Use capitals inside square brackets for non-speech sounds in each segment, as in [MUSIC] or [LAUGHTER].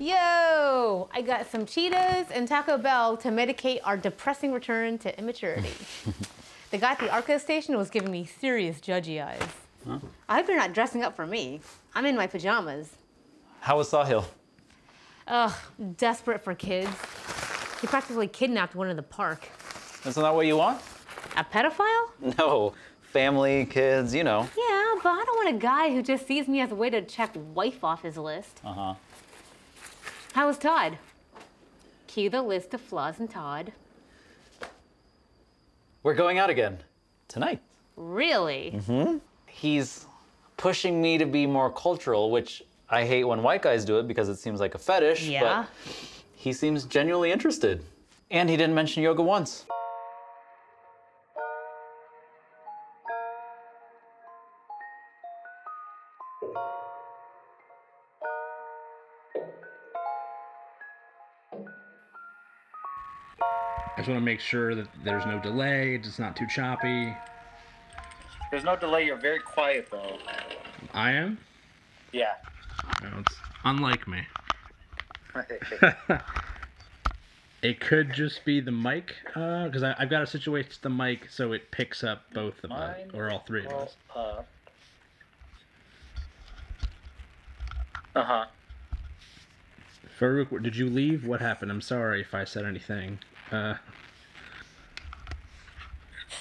Yo, I got some Cheetos and Taco Bell to medicate our depressing return to immaturity. [LAUGHS] the guy at the Arco station was giving me serious judgy eyes. I hope you're not dressing up for me. I'm in my pajamas. How was Sahil? Ugh, desperate for kids. He practically kidnapped one in the park. Isn't that what you want? A pedophile? No. Family, kids, you know. Yeah, but I don't want a guy who just sees me as a way to check wife off his list. Uh huh. How was Todd? Cue the list of flaws in Todd. We're going out again. Tonight. Really? Mm-hmm. He's pushing me to be more cultural, which I hate when white guys do it because it seems like a fetish. Yeah. But he seems genuinely interested. And he didn't mention yoga once. Just want to make sure that there's no delay, it's not too choppy. There's no delay. You're very quiet though. I am? Yeah. No, it's unlike me. [LAUGHS] It could just be the mic, because I I've got to situate the mic so it picks up both of us, or all three of us. Uh huh. Farouk, did you leave? What happened? I'm sorry if I said anything. Uh,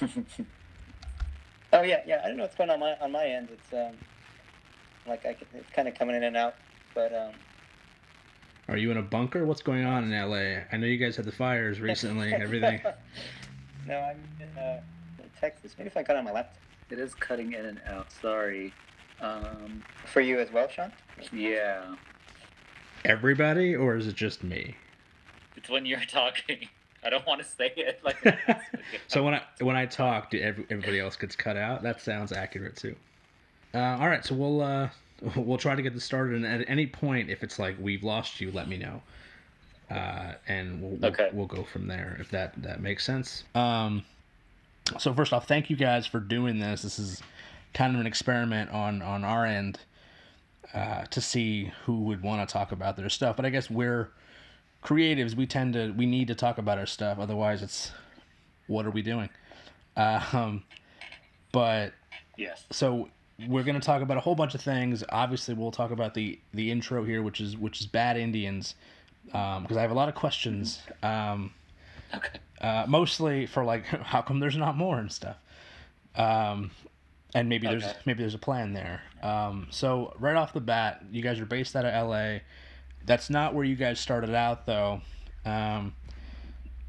[LAUGHS] Oh yeah, yeah. I don't know what's going on my on my end. It's um, like I can, it's kind of coming in and out, but um. are you in a bunker? What's going on in LA? I know you guys had the fires recently. Everything. [LAUGHS] no, I'm in, uh, in Texas. Maybe if I cut on my laptop. It is cutting in and out. Sorry. Um. For you as well, Sean. Yeah. Everybody, or is it just me? It's when you're [LAUGHS] talking. I don't want to say it like. [LAUGHS] So when I when I talk, do every, everybody else gets cut out? That sounds accurate too. Uh, all right, so we'll uh, [LAUGHS] we'll try to get this started, and at any point, if it's like we've lost you, let me know, uh, and we'll, we'll- Okay. we'll go from there if that that makes sense. Um, so first off, thank you guys for doing this. This is kind of an experiment on on our end uh, to see who would want to talk about their stuff. But I guess we're creatives. We tend to we need to talk about our stuff. Otherwise, it's what are we doing? Um, but yes. so we're going to talk about a whole bunch of things. Obviously, we'll talk about the the intro here, which is which is bad Indians, because I have a lot of questions. Um, Okay. uh, mostly for like [LAUGHS] how come there's not more and stuff. Um, and maybe there's maybe there's a plan there. Um, so right off the bat, you guys are based out of LA. That's not where you guys started out though. Um,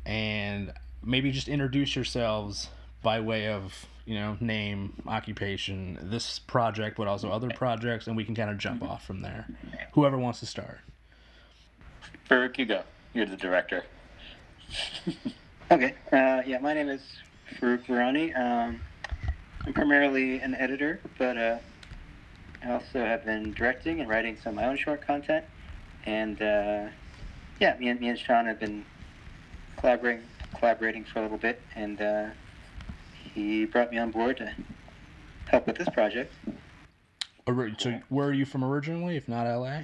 and maybe just introduce yourselves by way of you know name, occupation, this project, but also other projects, and we can kind of jump off from there. Whoever wants to start. Farouk, you go. You're the director. [LAUGHS] okay. Uh, yeah, my name is Farouk Varani. Um, I'm primarily an editor, but uh, I also have been directing and writing some of my own short content. And uh, yeah, me and me and Sean have been collaborating collaborating for a little bit, and uh, he brought me on board to help with this project. Ori- So where are you from originally, if not LA?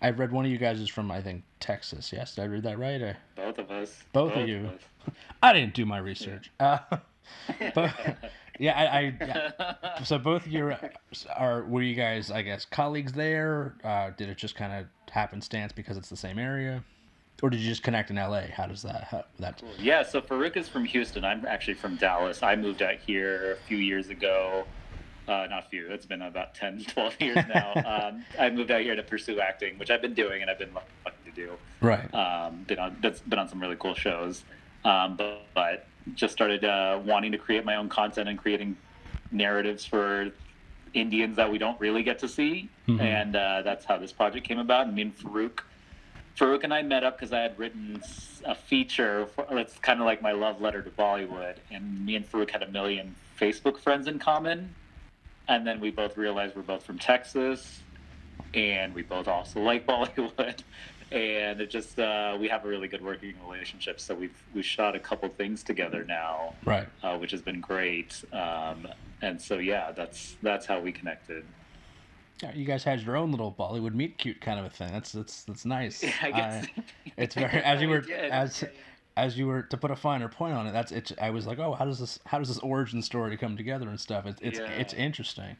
I've read one of you guys is from I think Texas. Yes, did I read that right? Or, Both of us. Both of you. [LAUGHS] I didn't do my research. Uh, [LAUGHS] but [LAUGHS] yeah, I, I [LAUGHS] yeah. so both your are were you guys I guess colleagues there? Uh, did it just kind of happenstance because it's the same area, or did you just connect in LA? How does that how, that? Yeah, so Farouk is from Houston. I'm actually from Dallas. I moved out here a few years ago. Uh, not a few, it's been about 10, [LAUGHS] 12 years now. [LAUGHS] um, I moved out here to pursue acting, which I've been doing and I've been lucky to do. Right. Um, been on, that's been on some really cool shows. Um, but, but just started uh, wanting to create my own content and creating narratives for Indians that we don't really get to see. Mhm. And uh, that's how this project came about. And me and Farouk Farouk and I met up because I had written a feature. For, it's kind of like my love letter to Bollywood, and me and Farouk had a million Facebook friends in common. And then we both realized we're both from Texas, and we both also like [LAUGHS] Bollywood, and it just uh, we have a really good working relationship. So we've we shot a couple things together now, Right. uh, which has been great. Um, and so yeah, that's that's how we connected. Yeah, you guys had your own little Bollywood meet cute kind of a thing. That's that's that's nice. Yeah, [LAUGHS] I guess. Uh, [LAUGHS] it's very as you were as as you were to put a finer point on it. That's it. I was like, oh, how does this how does this origin story come together and stuff? It's it's Yeah. it's interesting.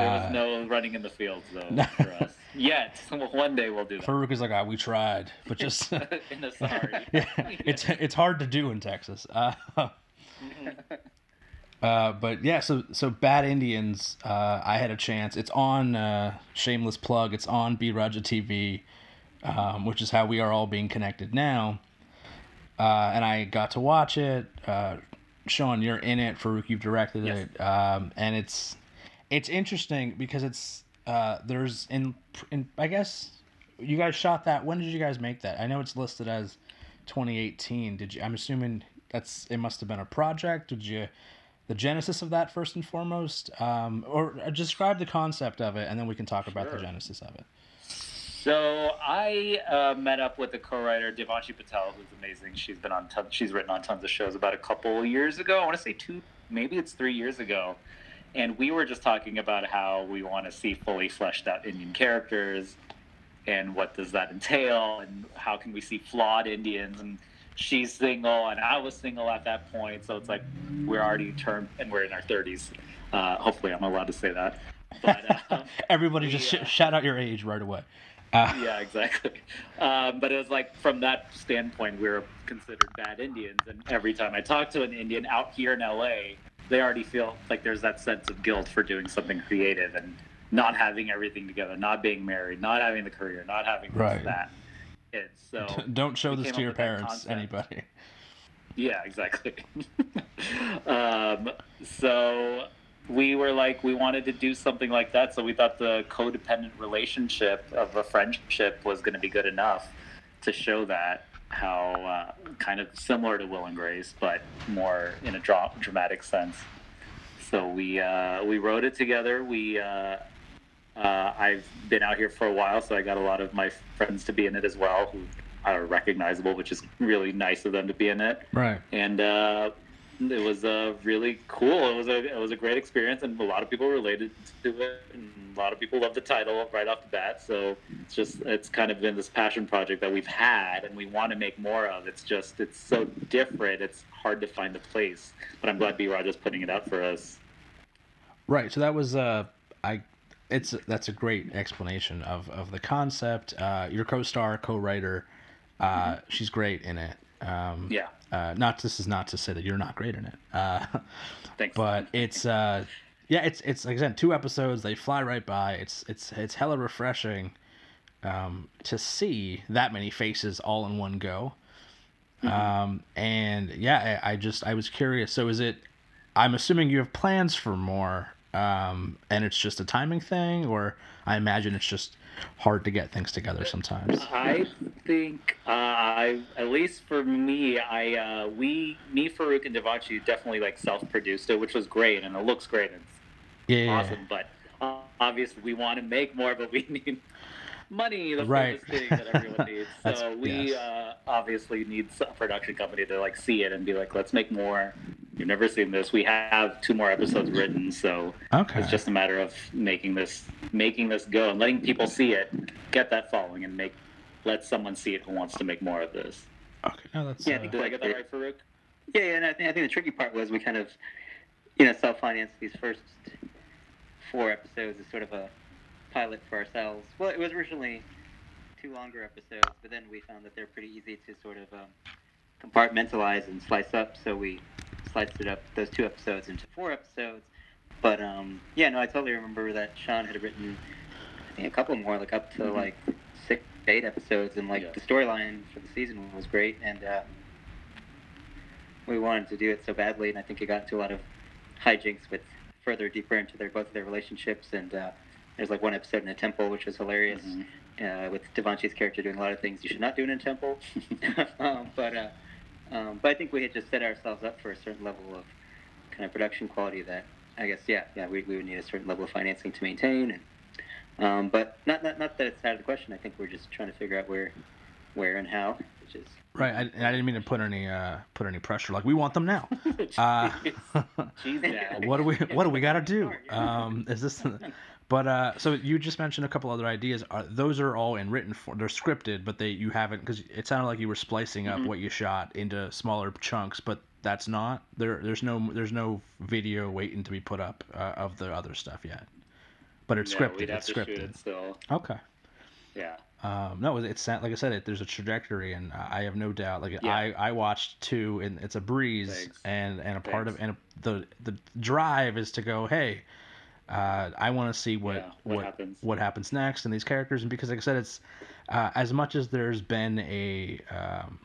There Uh, was no running in the fields though [LAUGHS] No. for us yet. [LAUGHS] One day we'll do that. Farouk is like, ah, we tried, but just [LAUGHS] in the sorry. yeah, it's it's hard to do in Texas. Uh, uh, but yeah, so so Bad Indians, uh, I had a chance. It's on uh, shameless plug. It's on B Raja TV, um, which is how we are all being connected now. Uh, and I got to watch it. Uh, Sean, you're in it. Farouk, you've directed Yes. it, um, and it's it's interesting because it's uh, there's in in I guess you guys shot that. When did you guys make that? I know it's listed as 2018. Did you? I'm assuming that's it. Must have been a project. Did you? The genesis of that first and foremost, um, or uh, describe the concept of it, and then we can talk about the genesis of it. So I uh, met up with the co-writer Devanshi Patel, who's amazing. She's been on, ton- she's written on tons of shows. About a couple years ago, I want to say two, maybe it's three years ago, and we were just talking about how we want to see fully fleshed out Indian characters, and what does that entail, and how can we see flawed Indians. And she's single, and I was single at that point, so it's like we're already turned, and we're in our thirties. Uh, hopefully, I'm allowed to say that. But, um, [LAUGHS] Everybody just we, uh, sh- shout out your age right away. Uh, [LAUGHS] yeah, exactly. Um, but it was like from that standpoint, we were considered bad Indians, and every time I talk to an Indian out here in LA, they already feel like there's that sense of guilt for doing something creative and not having everything together, not being married, not having the career, not having this, Right. that. Kids. So Don't show this to your parents, anybody. Yeah, exactly. [LAUGHS] um, so we were like, we wanted to do something like that. So we thought the codependent relationship of a friendship was going to be good enough to show that how uh, kind of similar to Will and Grace, but more in a dra- dramatic sense. So we uh, we wrote it together. We uh, uh, I've been out here for a while, so I got a lot of my friends to be in it as well, who are recognizable, which is really nice of them to be in it Right. and uh, it was uh, really cool. It was a it was a great experience, and a lot of people related to it, and a lot of people love the title right off the bat. So it's just it's kind of been this passion project that we've had, and we want to make more of. It's just it's so different. It's hard to find a place, but I'm glad B is putting it out for us. Right. So that was uh I it's that's a great explanation of of the concept. Uh your co-star, co-writer, uh she's great in it. Um Yeah, uh not this is not to say that you're not great in it. Uh [LAUGHS] thanks. but it's uh yeah, it's it's like I said two episodes, they fly right by. It's it's it's hella refreshing um to see that many faces all in one go. Um and yeah, I, I just I was curious. So is it I'm assuming you have plans for more, um, and it's just a timing thing, or I imagine it's just hard to get things together sometimes. I think uh, I, at least for me, I uh, we me Farouk and Devanshi definitely like self-produced it, which was great, and it looks great. And Yeah, yeah, awesome. But uh, obviously, we want to make more, but we [LAUGHS] need money. The Right. first thing that everyone [LAUGHS] needs. So we yes. uh, obviously need a production company to like see it and be like, let's make more. You've never seen this. We have two more episodes written, so Okay. it's just a matter of making this making this go and letting people see it, get that following, and make let someone see it who wants to make more of this. okay. No, that's Yeah, uh, Did I get that right, Farouk? Yeah, yeah, and I think, I think the tricky part was we kind of, you know, self-financed these first four episodes as sort of a pilot for ourselves. Well, it was originally two longer episodes, but then we found that they're pretty easy to sort of um, compartmentalize and slice up. So we sliced it up those two episodes into four episodes. But um, yeah, no, I totally remember that Sean had written, I think a couple more, like up to Mhm. like six, eight episodes, and like Yeah. the storyline for the season was great, and. Uh, we wanted to do it so badly, and I think it got into a lot of hijinks with further deeper into their both of their relationships. And uh, there's like one episode in a temple which was hilarious, uh, with Devanshi's character doing a lot of things you should not do in a temple. [LAUGHS] [LAUGHS] um, but uh, um, but I think we had just set ourselves up for a certain level of kind of production quality that I guess yeah yeah we, we would need a certain level of financing to maintain. And um, but not, not not that it's out of the question. I think we're just trying to figure out where where and how, which is right. I, I didn't mean to put any uh, put any pressure. Like we want them now. [LAUGHS] Uh, what do we what do we got to do? Um, is this? But uh, so you just mentioned a couple other ideas. Are, those are all in written form. They're scripted, but they you haven't because it sounded like you were splicing up what you shot into smaller chunks. But that's not there. There's no there's no video waiting to be put up uh, of the other stuff yet. But it's No, scripted. we'd have It's to shoot scripted. it still. Okay. Yeah. Um, no, it's like I said, it, there's a trajectory, and I have no doubt. Like Yeah. I, I watched two, and it's a breeze, Thanks. and and a part of and the the drive is to go, hey, uh, I want to see what Yeah, what happens. what happens next in these characters, and because like I said, it's uh, as much as there's been a um,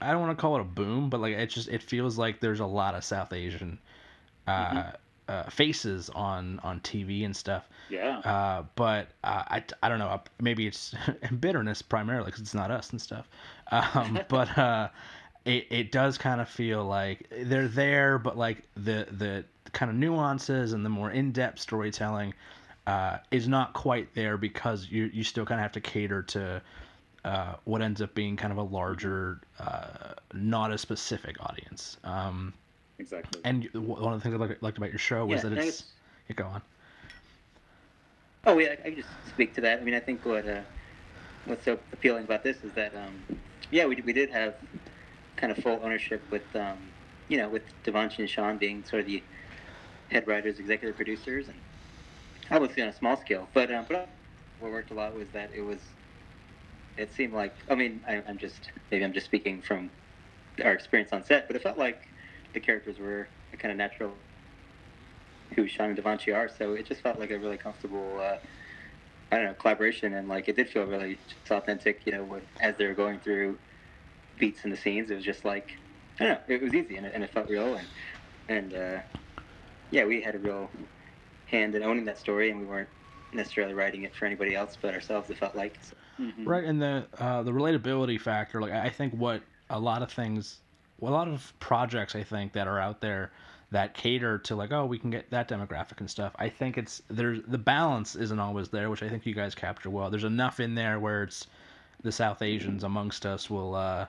I don't want to call it a boom, but like it just it feels like there's a lot of South Asian uh, Mm-hmm. uh, faces on on TV and stuff. Yeah. Uh, but uh, I, I don't know. Maybe it's [LAUGHS] bitterness primarily because it's not us and stuff. Um, [LAUGHS] but uh, it, it does kind of feel like they're there, but like the the kind of nuances and the more in depth storytelling uh, is not quite there because you you still kind of have to cater to. Uh, what ends up being kind of a larger, uh, not a specific audience. Um, exactly. and one of the things I liked- liked about your show was Yeah, that and it's. guess- Yeah, go on. Oh, yeah, I can just speak to that. I mean, I think what uh, what's so appealing about this is that, um, yeah, we, we did have kind of full ownership with, um, you know, with Devanshi and Sean being sort of the head writers, executive producers, and obviously on a small scale. But um, but what worked a lot was that it was, it seemed like, I mean, I, I'm just maybe I'm just speaking from our experience on set, but it felt like the characters were a kind of natural who Sean and Devanshi are. So it just felt like a really comfortable, uh, I don't know, collaboration, and like it did feel really just authentic. You know, as they were going through beats in the scenes, it was just like I don't know, it was easy and it, and it felt real, and and uh, yeah, we had a real hand in owning that story, and we weren't necessarily writing it for anybody else but ourselves. It felt like. So, Mhm. Right, and the uh, the relatability factor, like I I think what a lot of things, well, a lot of projects I think that are out there that cater to like, oh, we can get that demographic and stuff. I think it's there's the balance isn't always there, which I think you guys capture well. There's enough in there where it's the South Asians amongst us will uh,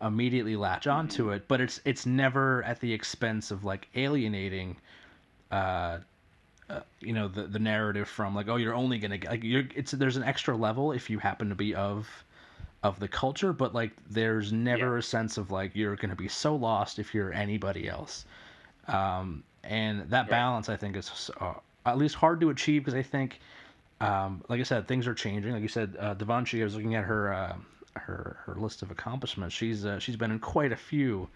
immediately latch onto it, but it's it's never at the expense of like alienating uh, uh, you know the the narrative from like oh you're only gonna get like you're it's there's an extra level if you happen to be of of the culture but like there's never Yeah. a sense of like you're gonna be so lost if you're anybody else. Um and that balance i think is uh, at least hard to achieve because i think um like i said things are changing. Like you said uh devanshi i was looking at her uh her her list of accomplishments she's uh, she's been in quite a few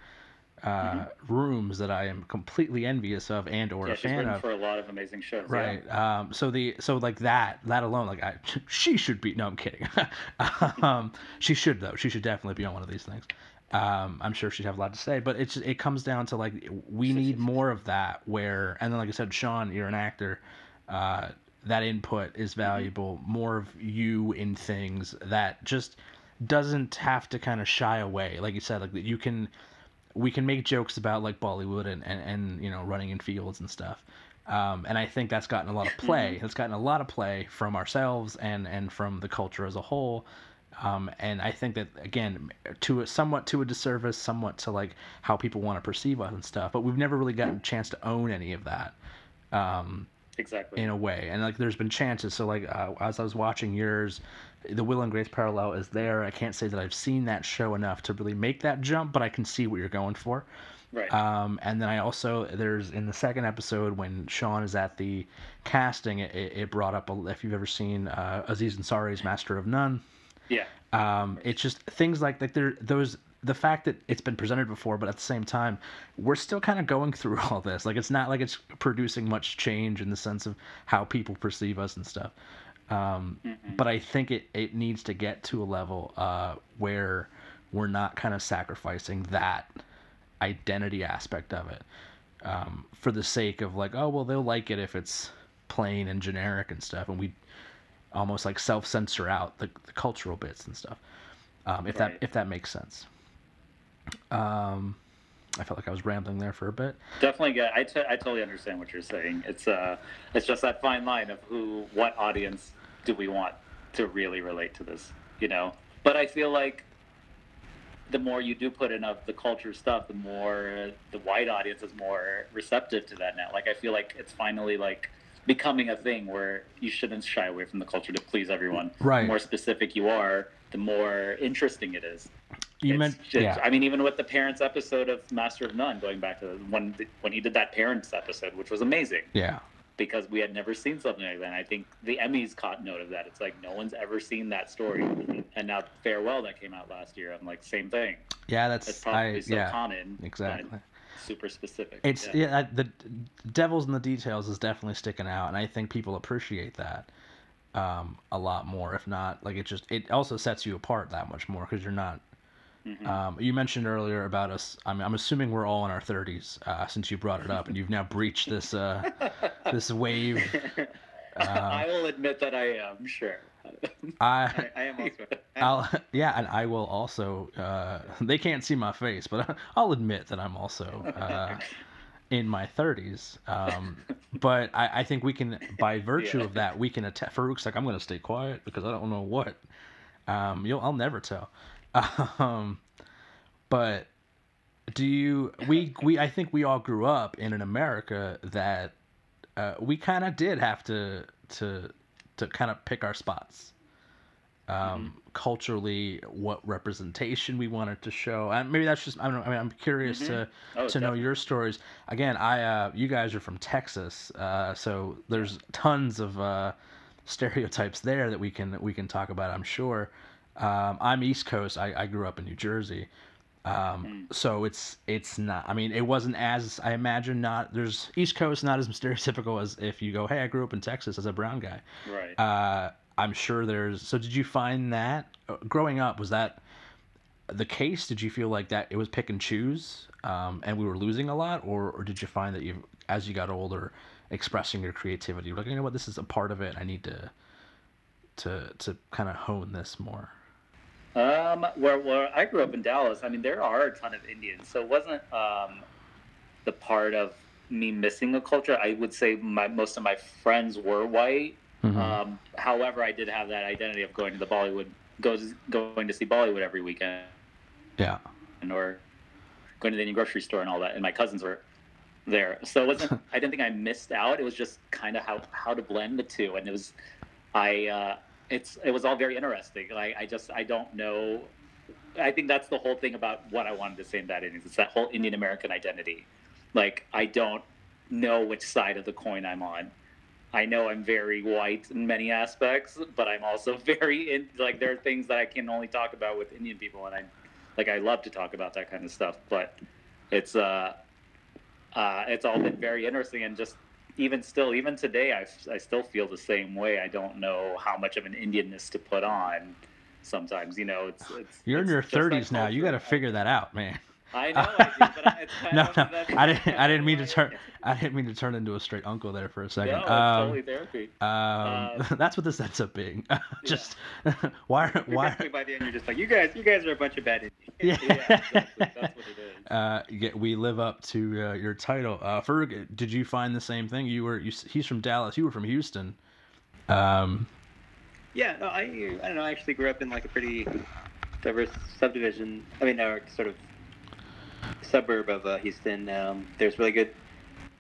uh, rooms that I am completely envious of and or Yeah, a she's fan of. for a lot of amazing shows. yeah. Right. Um, so the so like that that alone, like I, [LAUGHS] she should be. No, I'm kidding. [LAUGHS] um, she should though. She should definitely be on one of these things. Um, I'm sure she'd have a lot to say, but it's it comes down to like we need more of that. Where and then like I said, Sean, you're an actor. Uh, that input is valuable. More of you in things that just doesn't have to kind of shy away. Like you said, like that you can we can make jokes about like Bollywood and, and, and you know running in fields and stuff. Um, and I think that's gotten a lot of play. It's gotten a lot of play from ourselves and and from the culture as a whole. Um, and I think that again, to a, somewhat to a disservice, somewhat to like how people want to perceive us and stuff. But we've never really gotten a chance to own any of that um, Exactly. in a way. And like, there's been chances. So like, uh, as I was watching yours, the Will and Grace parallel is there. I can't say that I've seen that show enough to really make that jump, but I can see what you're going for. right. Um, and then I also there's in the second episode when Sean is at the casting, it, it brought up a, if you've ever seen uh, Aziz Ansari's Master of None. yeah. Um, it's just things like like there those the fact that it's been presented before, but at the same time, we're still kind of going through [LAUGHS] all this. Like it's not like it's producing much change in the sense of how people perceive us and stuff. Um, But I think it, it needs to get to a level uh, where we're not kind of sacrificing that identity aspect of it um, for the sake of like, oh well, they'll like it if it's plain and generic and stuff, and we almost like self censor out the, the cultural bits and stuff. Um, if Right. that if that makes sense. Um, I felt like I was rambling there for a bit. Definitely get. I, t- I totally understand what you're saying. It's uh, it's just that fine line of who, what audience do we want to really relate to this, you know? But I feel like the more you do put in of the culture stuff, the more the white audience is more receptive to that now. Like I feel like it's finally like becoming a thing where you shouldn't shy away from the culture to please everyone. Right. The more specific you are, the more interesting it is. You It's meant yeah. I mean, even with the parents episode of Master of None, going back to when when he did that parents episode, which was amazing yeah. Because we had never seen something like that. And I think the Emmys caught note of that. It's like no one's ever seen that story. And now Farewell that came out last year, I'm like same thing. Yeah, It's that's probably I so yeah. common, Exactly. super specific. It's yeah. I- the devil's in the details is definitely sticking out, and I think people appreciate that um, a lot more. If not, like it just it also sets you apart that much more because you're not. Mm-hmm. Um, you mentioned earlier about us. I mean, I'm assuming we're all in our 30s uh, since you brought it up, and you've now breached this uh, [LAUGHS] this wave. [LAUGHS] I will admit that I am sure. [LAUGHS] I I, I am also. I'll yeah, and I will also. Uh, they can't see my face, but I'll admit that I'm also uh, in my 30s. Um, but I, I think we can, by virtue Yeah. of that, we can attack. Farouk's like, I'm going to stay quiet because I don't know what. Um, you'll, I'll never tell. [LAUGHS] Um, but do you? We we I think we all grew up in an America that uh, we kind of did have to to to kind of pick our spots. Um, culturally what representation we wanted to show and maybe that's just i don't know i mean i'm curious to Oh, to know your stories. Again i uh you guys are from texas uh so there's tons of uh stereotypes there that we can we can talk about i'm sure um i'm east coast i, I grew up in new jersey um, so it's it's not. I mean, it wasn't as I imagine. Not there's East Coast not as [LAUGHS] stereotypical as if you go, hey, I grew up in Texas as a brown guy. Right. Uh, I'm sure there's. So did you find that uh, growing up was that the case? Did you feel like that it was pick and choose, um, and we were losing a lot, or or did you find that you, as you got older, expressing your creativity, like, you know what, this is a part of it. I need to to to kind of hone this more. Um, where, where I grew up in Dallas, I mean, there are a ton of Indians, so it wasn't um, the part of me missing a culture. I would say my most of my friends were white. Um, however, I did have that identity of going to the Bollywood, goes going to see Bollywood every weekend, Yeah. And or going to the Indian grocery store and all that. And my cousins were there, so it wasn't. [LAUGHS] I didn't think I missed out. It was just kind of how how to blend the two, and it was, I. Uh, it's it was all very interesting. Like I just I don't know. I think that's the whole thing about what I wanted to say in that Indians. It's that whole Indian American identity. Like I don't know which side of the coin I'm on. I know I'm very white in many aspects, but I'm also [LAUGHS] very in like there are things that I can only talk about with Indian people, and I like I love to talk about that kind of stuff. But it's uh, uh it's all been very interesting, and just even still, even today, I, I still feel the same way. I don't know how much of an Indianness to put on. Sometimes, you know, it's, it's You're in your just that 30s now. You got to figure that out, man. I know, I do, but I- it's [LAUGHS] no, no, I didn't. I didn't mean to turn. I didn't mean to turn into a straight uncle there for a second. No, um, totally therapy. um, [LAUGHS] that's what this ends up being. [LAUGHS] Just why? Why? Basically, by the end, you're just like, you guys, you guys are a bunch of bad Indians. Yeah. Yeah, exactly. That's what it is. Uh, yeah, we live up to uh, your title. Uh, Ferg, did you find the same thing? You were. You, he's from Dallas. You were from Houston. Um, Yeah, no, I I don't know. I actually grew up in like a pretty diverse subdivision. I mean, or sort of suburb of uh, Houston. Um, there's really good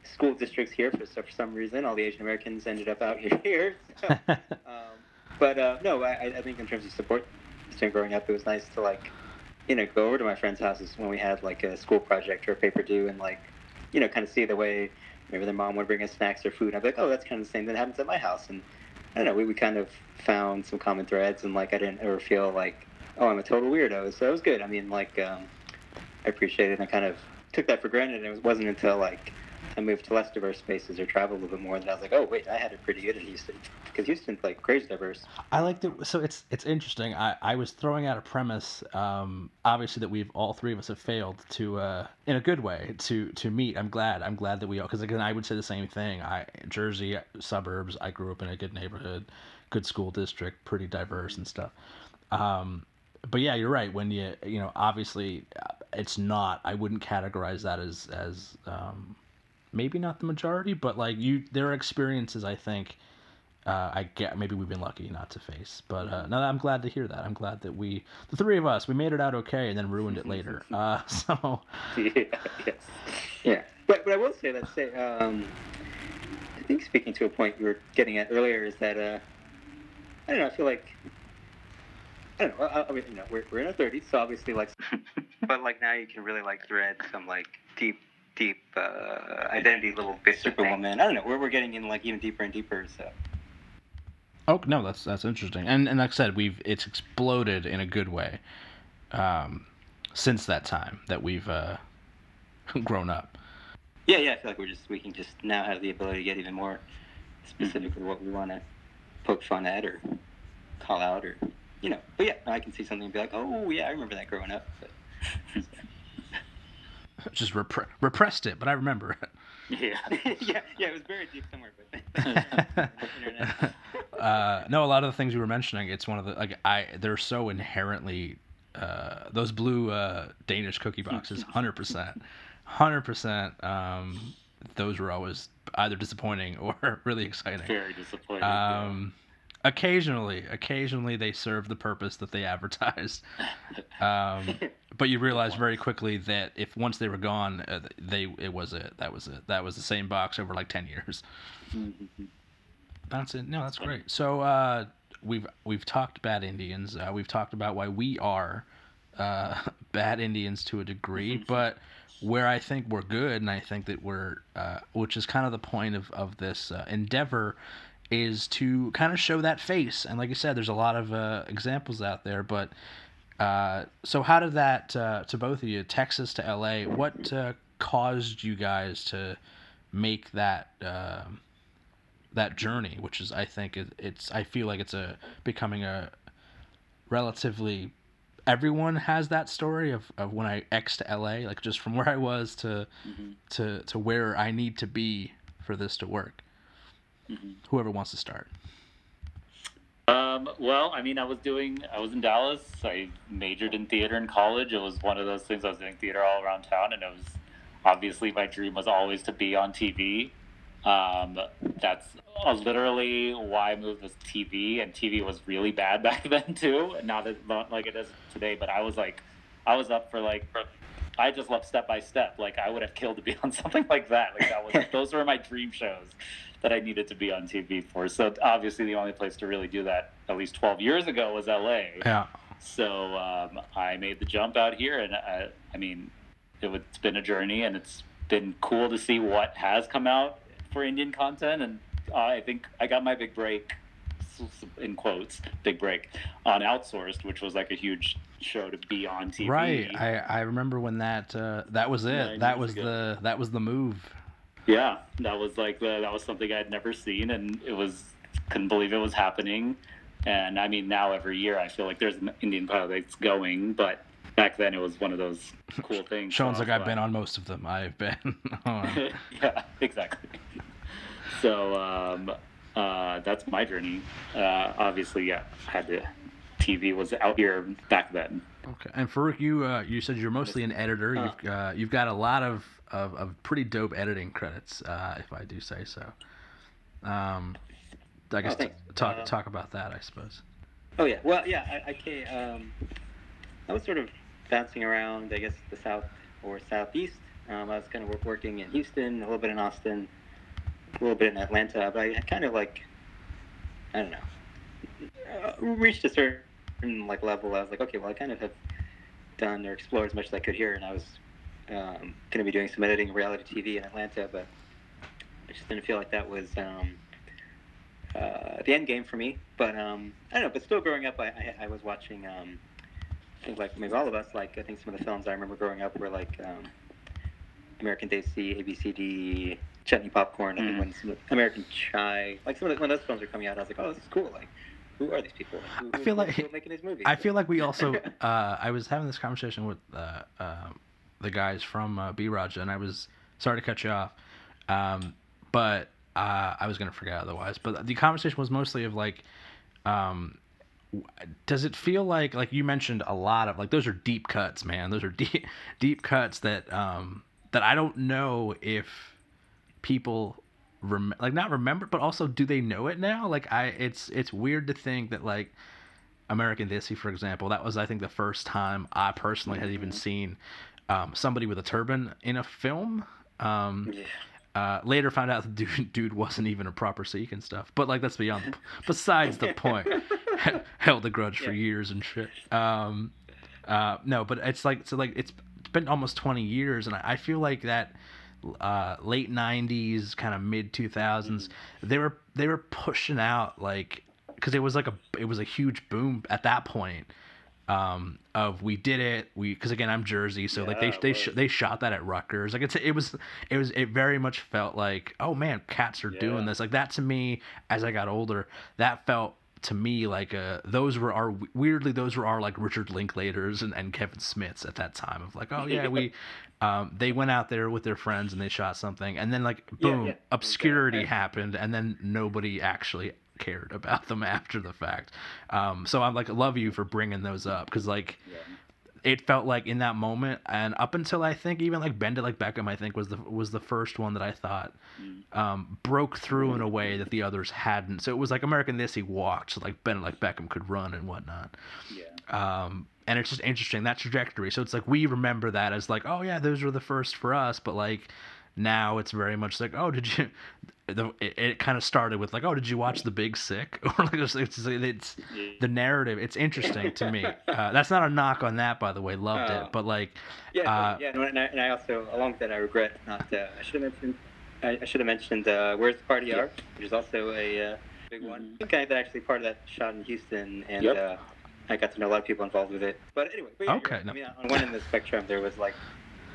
school districts here for, for some reason. All the Asian Americans ended up out [LAUGHS] here. So, [LAUGHS] um, but uh, no, I, I think in terms of support growing up, it was nice to like, you know, go over to my friends' houses when we had like a school project or a paper due, and like, you know, kind of see the way maybe their mom would bring us snacks or food. and I'd be like, oh, that's kind of the same that happens at my house, and I don't know, we, we kind of found some common threads, and like I didn't ever feel like, oh, I'm a total weirdo. So it was good. I mean, like, um, I appreciated it and I kind of took that for granted. And it wasn't until like I moved to less diverse spaces or traveled a little bit more that I was like, oh, wait, I had it pretty good in Houston. Because Houston's like crazy diverse. I like the so it's it's interesting. I, I was throwing out a premise, um, obviously that we've all three of us have failed to uh, in a good way to to meet. I'm glad. I'm glad that we all because again I would say the same thing. I Jersey suburbs. I grew up in a good neighborhood, good school district, pretty diverse and stuff. Um, but yeah, you're right. When you you know obviously uh, it's not. I wouldn't categorize that as as um, maybe not the majority, but like you, there are experiences I think uh, I get maybe we've been lucky not to face. But uh, no, I'm glad to hear that. I'm glad that we, the three of us, we made it out okay and then ruined it later. [LAUGHS] Uh, [LAUGHS] so yeah, yes. Yeah. But, but I will say that, say, um, I think speaking to a point you were getting at earlier is that uh, I don't know. I feel like I don't know. I, I mean, you know, we're we're in our thirties, so obviously like, [LAUGHS] but like now you can really like thread some like deep, deep uh, identity little bits. Superwoman. I don't know. We're we're getting in like even deeper and deeper. So. Oh no, that's that's interesting. And and like I said, we've it's exploded in a good way. Um, since that time that we've uh, [LAUGHS] grown up. Yeah, yeah. I feel like we're just we can just now have the ability to get even more specific with what we want to poke fun at or call out or you know. But yeah, I can see something and be like, oh yeah, I remember that growing up. But, [LAUGHS] just repre- repressed it, but I remember it. Yeah. [LAUGHS] yeah, yeah. It was buried deep somewhere, but [LAUGHS] uh, no, a lot of the things you were mentioning, it's one of the like I they're so inherently uh, those blue uh, Danish cookie boxes, hundred percent, hundred percent. Um, those were always either disappointing or really exciting. Very disappointing. yeah. Occasionally, occasionally they serve the purpose that they [LAUGHS] advertised. Um, but you realize very quickly that if once they were gone, uh, they it was it. That was it. That was the same box over like ten years. That's it. No, that's great. So uh, we've we've talked bad Indians. Uh, we've talked about why we are uh, [LAUGHS] bad Indians to a degree, [LAUGHS] but where I think we're good, and I think that we're, uh, which is kind of the point of of this uh, endeavor, is to kind of show that face. And like I said, there's a lot of uh, examples out there, but. Uh, so how did that uh, to both of you, Texas to LA? What uh, caused you guys to make that um that journey? Which is, I think, it, it's. I feel like it's a becoming a relatively. Everyone has that story of, of when I X to LA, like just from [LAUGHS] where I was to to to where I need to be for this to work. Whoever wants to start. Um, well, I mean, I was doing, I was in Dallas. I majored in theater in college. It was one of those things. I was doing theater all around town, and it was obviously my dream was always to be on TV. Um, that's uh, literally why I moved was TV, and TV was really bad [LAUGHS] back then too. Not as not like it is today, but I was like, I was up for like, I just loved Step by Step. Like I would have killed to be [LAUGHS] on something like that. Like that was those were my dream shows that I needed to be on TV for. So obviously the only place to really do that at least 12 years ago was LA. Yeah. So um, I made the jump out here, and I, I mean, it it's been a journey, and it's been cool to see what has come out for Indian content. And I think I got my big break, in quotes, big break on Outsourced, which was like a huge show to be on TV. Right. I, I remember when that uh, that was it. Nine that was the that was the move. Yeah, that was like the, that was something I'd never seen, and it was couldn't believe it was happening. And I mean, now every year I feel like there's an Indian pilots going, but back then it was one of those [LAUGHS] cool things. Sean's so like I've been on most of them. I've been [LAUGHS] on. [LAUGHS] yeah, exactly. So um, uh, that's my journey. Uh, obviously, yeah, I had to. TV was out here back then. Okay. And Farouk, you uh, you said you're mostly an editor. Uh. You've uh, you've got a lot of, of, of pretty dope editing credits, uh, if I do say so. Um, I guess t- talk Uh, talk about that, I suppose. Oh yeah, well yeah, I, I came. Um, I was sort of bouncing around, I guess the south or southeast. Um, I was kind of working in Houston, a little bit in Austin, a little bit in Atlanta, but I, I kind of like, I don't know, uh, reached a certain like level. I was like, okay, well I kind of have done or explored as much as I could here, and I was um, going to be doing some editing reality TV in Atlanta, but I just didn't feel like that was. Um, uh, the end game for me. But um, I don't know. But still, growing up, I, I, I was watching. Um, I think like maybe all of us. Like I think some of the films I remember growing up were like um, American Desi, ABCD, Chutney Popcorn. I think Mhm. when some American Chai, like some of the, when those films were coming out, I was like, oh, this is cool. Like, who are these people? Who, I feel like- making these movies. I feel like we also. [LAUGHS] Uh, I was having this conversation with uh, um the guys from uh, B Raja, and I was sorry to cut you off, um, but uh, I was gonna forget otherwise. But the conversation was mostly of like, um, does it feel like like you mentioned a lot of like those are deep cuts, man. Those are [LAUGHS] deep deep cuts that um, that I don't know if people rem- like not remember, but also do they know it now? Like I, it's it's weird to think that like American Desi, for example, that was I think the first time I personally had even seen um, somebody with a turban in a film. Um, Yeah. Uh, later found out the dude, [LAUGHS] dude wasn't even a proper Sikh and stuff. But like that's beyond. Besides the point. [LAUGHS] Held a grudge for years and shit. Um, uh, no, but it's like so like it's it's been almost 20 years, and I, I feel like that uh, late 90s, kind of mid 2000s, they were they were pushing out like because it was like a it was a huge boom at that point um, of we did it we because again I'm Jersey so like they they sh- they shot that at Rutgers. Like it's it was it was it very much felt like oh man cats are doing this. Like that to me as I got older that felt to me like uh those were our weirdly those were our like Richard Linklaters and, and Kevin Smiths at that time of like oh yeah we [LAUGHS] um they went out there with their friends and they shot something and then like boom yeah. obscurity Okay. [LAUGHS] happened and then nobody actually cared about them [LAUGHS] after the fact um so i'm like love you for bringing those up because like it felt like in that moment and up until i think even like bend it like beckham i think was the was the first one that i thought um broke through in a way that the others hadn't so it was like American Desi walked so like bend it like beckham could run and whatnot Yeah. um, and it's just interesting that trajectory. So it's like we remember that as like, oh yeah, those were the first for us, but like now it's very much like, oh, did you? [LAUGHS] The, it, it kind of started with like, oh, did you watch The Big Sick? [LAUGHS] Or like it's, it's, it's the narrative. It's interesting to me. [LAUGHS] Uh, that's not a knock on that, by the way. Loved Oh. it, but like, Yeah, Uh, yeah, no, and I, and I also, along with that, I regret not. Uh, I should have mentioned. I, I should have mentioned uh, "Where's the Party Yaar," which is also a uh, big one. I think I that actually part of that shot in Houston, and Yep. uh, I got to know a lot of people involved with it. But anyway, but yeah, Okay, right. no. I mean, on one end of the spectrum, there was like,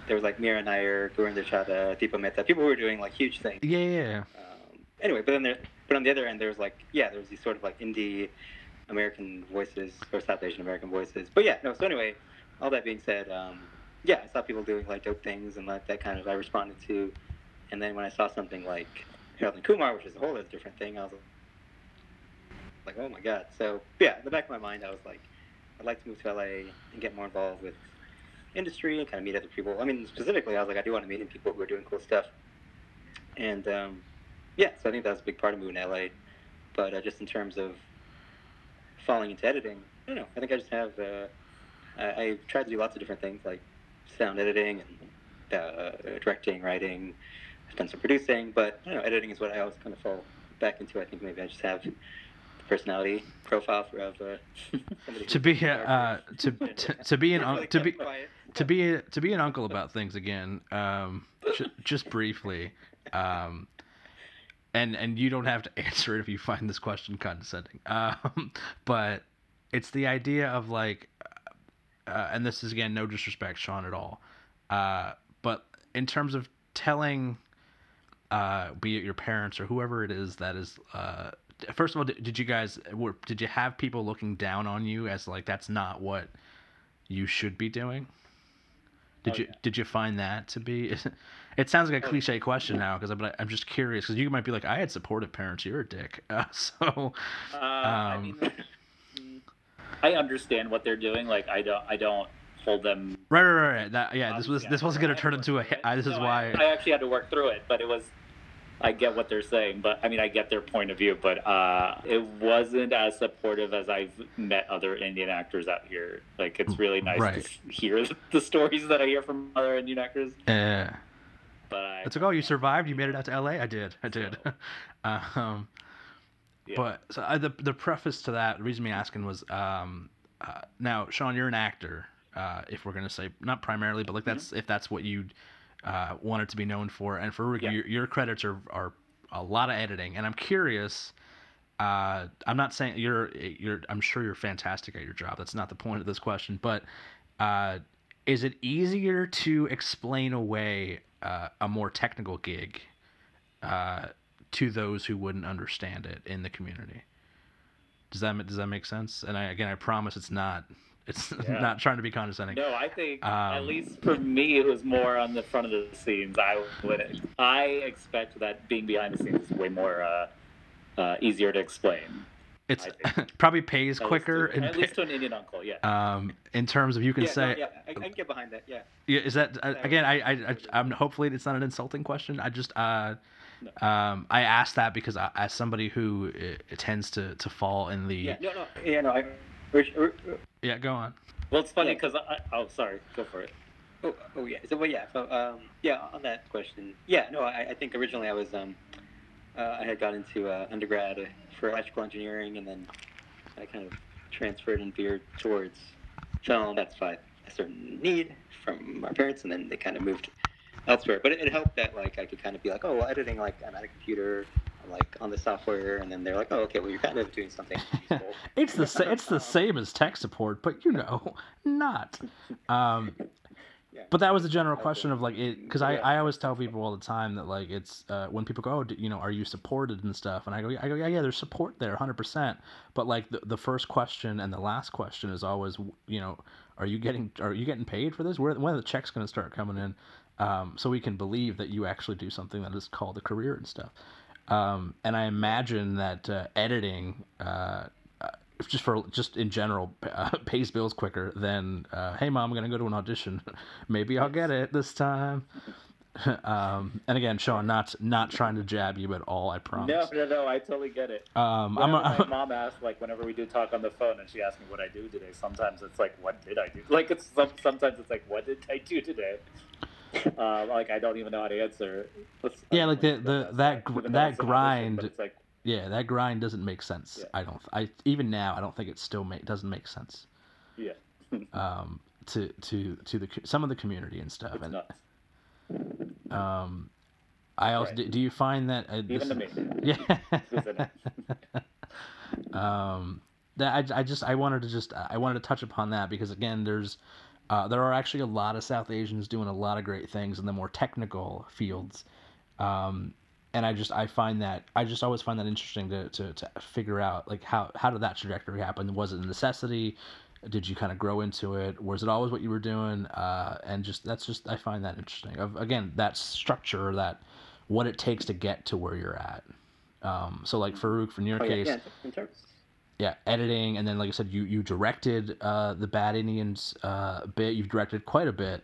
there was like Mira Nair, Gurinder Chadha, Deepa Mehta, people who were doing like huge things. yeah, yeah, Um, anyway, but then there, but on the other end, there was like, yeah, there was these sort of like indie American voices or South Asian American voices. But yeah, no. So anyway, all that being said, um, yeah, I saw people doing like dope things and like that kind of I responded to. And then when I saw something like Harold and Kumar, which is a whole other different thing, I was like, oh my god. So yeah, in the back of my mind, I was like, I'd like to move to LA and get more involved with industry and kind of meet other people. I mean, specifically, I was like, I do want to meet people who are doing cool stuff. And um, yeah, so I think that was a big part of moving to LA. But uh, just in terms of falling into editing, I don't know. I think I just have. Uh, I, I tried to do lots of different things like sound editing and uh, directing, writing. I've done some producing, but I don't know. Editing is what I always kind of fall back into. I think maybe I just have personality profile for somebody [LAUGHS] To be uh, to, [LAUGHS] to to be an un- to be to be a, to be an uncle about things again um j- just briefly um and and you don't have to [LAUGHS] answer it if you find this question condescending. Um but it's the idea of like uh, and this is again no disrespect sean at all uh but in terms of telling uh be it your parents or whoever it is that is uh first of all did, did you guys were did you have people looking down on you as like that's not what you should be doing did Oh, you yeah. did you find that to be? [LAUGHS] It sounds like a cliche question now because I'm, I'm just curious because you might be like I had supportive parents. You're a dick. [LAUGHS] Uh, so Uh, I Um, mean, mm, I understand what they're doing. Like, I don't, I don't hold them. right, right, right. right. That, yeah, this was this wasn't gonna turn into a. work hit. through it. I, this is why. I, I actually had to work through it, but it was. I get what they're saying, but I mean, I get their point of view, but uh, it wasn't as supportive as I've met other Indian actors out here. Like, it's really nice Right. to [LAUGHS] hear the stories that I hear from other Indian actors. uh, But I, it's like, oh, you survived. You made it out to L.A. I did. I did. [LAUGHS] um, yeah. But so uh, the the preface to that, the reason me asking was, um, uh, now Sean, you're an actor. Uh, if we're gonna say not primarily, but like that's if that's what you uh, wanted to be known for, and for Yeah. your, your credits are are a lot of editing, and I'm curious. Uh, I'm not saying you're you're. I'm sure you're fantastic at your job. That's not the point of this question, but uh, is it easier to explain away uh, a more technical gig uh, to those who wouldn't understand it in the community. Does that does that make sense? And I, again, I promise it's not it's [LAUGHS] Yeah. not trying to be condescending. No, I think at Um, least for me, it was more on the front of the scenes. I would, I expect that being behind the scenes is way more uh, uh, easier to explain. It's [LAUGHS] probably pays At quicker. least to, in, at least [LAUGHS] to an Indian uncle, yeah. um, in terms of you can yeah, say, no, yeah, I, I can get behind that. Yeah. Yeah, is that uh, again? I, I, I, I'm hopefully it's not an insulting question. I just, uh, um, I asked that because I, as somebody who uh, tends to to fall in the, Yeah. yeah, No, no. Yeah, no. I, we're, we're, go on. Well, it's funny Yeah. because I, oh, sorry, go for it. Oh, oh yeah. So, well, yeah. So, um, yeah. On that question, yeah. No, I, I think originally I was, um, uh, I had gone into uh, undergrad for electrical engineering, and then I kind of transferred and veered towards film. That's by a certain need from my parents, and then they kind of moved elsewhere. But it, it helped that like I could kind of be like, oh, well, editing like I'm at a computer, I'm like on the software, and then they're like, oh, okay, well, you're kind of doing something [LAUGHS] it's the sa- it's the [LAUGHS] same as tech support, but you know, [LAUGHS] not. Um, Yeah. but that was the general question of like it because I. I always tell people all the time that like it's uh, when people go oh d- you know are you supported and stuff? And I go I go yeah yeah there's support there 100% but like the, the first question and the last question is always you know are you getting are you getting paid for this? Where when are the checks going to start coming in? Um, so we can believe that you actually do something that is called a career and stuff um, and I imagine that uh, editing uh, uh, just for just in general uh, [LAUGHS] pays bills quicker than uh, hey mom I'm gonna go to an audition [LAUGHS] maybe I'll get it this time [LAUGHS] um, and again Sean not not trying to jab you at all I promise no, no. No. I totally get it. um, I'm, a, my mom asks, like, whenever we do talk on the phone, and she asks me what I do today. Sometimes it's like, what did I do? Like, it's sometimes it's like, what did I do today? Uh, [LAUGHS] like, I don't even know how to answer. Let's- Yeah, like the- the- that gr- that it's an audition, grind- like, yeah that grind doesn't make sense Yeah. I don't I even now I don't think it still make doesn't make sense yeah, [LAUGHS] um, to to to the some of the community and stuff it's and nuts. um, I also Right. do, do you find that uh, Even this- to me. Yeah. [LAUGHS] Um, that I, I just I wanted to just I wanted to touch upon that because again there's uh, there are actually a lot of South Asians doing a lot of great things in the more technical fields, um, and I just I find that I just always find that interesting to, to, to figure out like how how did that trajectory happen? Was it a necessity? Did you kind of grow into it? Was it always what you were doing? Uh, and just that's just I find that interesting. Of again that structure that what it takes to get to where you're at. Um, so like Farouk, from your Oh, yeah, case, yeah, in terms. Yeah, editing, and then like I said, you you directed uh, the Bad Indians uh, bit. You've directed quite a bit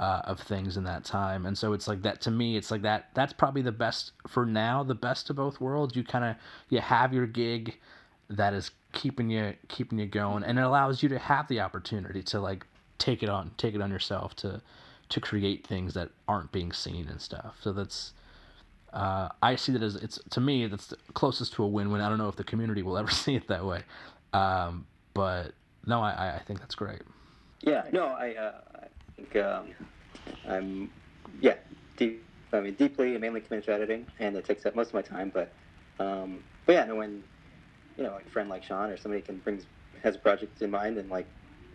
uh, of things in that time, and so it's like that to me. It's like that. That's probably the best for now. The best of both worlds. You kind of you have your gig that is keeping you keeping you going, and it allows you to have the opportunity to like take it on take it on yourself to to create things that aren't being seen and stuff. So that's uh, I see that as it's to me that's the closest to a win-win. I don't know if the community will [LAUGHS] ever see it that way, um, but no, I, I think that's great. Yeah, no, I, uh, I think um, I'm, yeah, deep, I mean, deeply, mainly committed to editing, and it takes up most of my time. But, um, but yeah, no, when you know, like a friend like Sean or somebody can brings has a project in mind and like,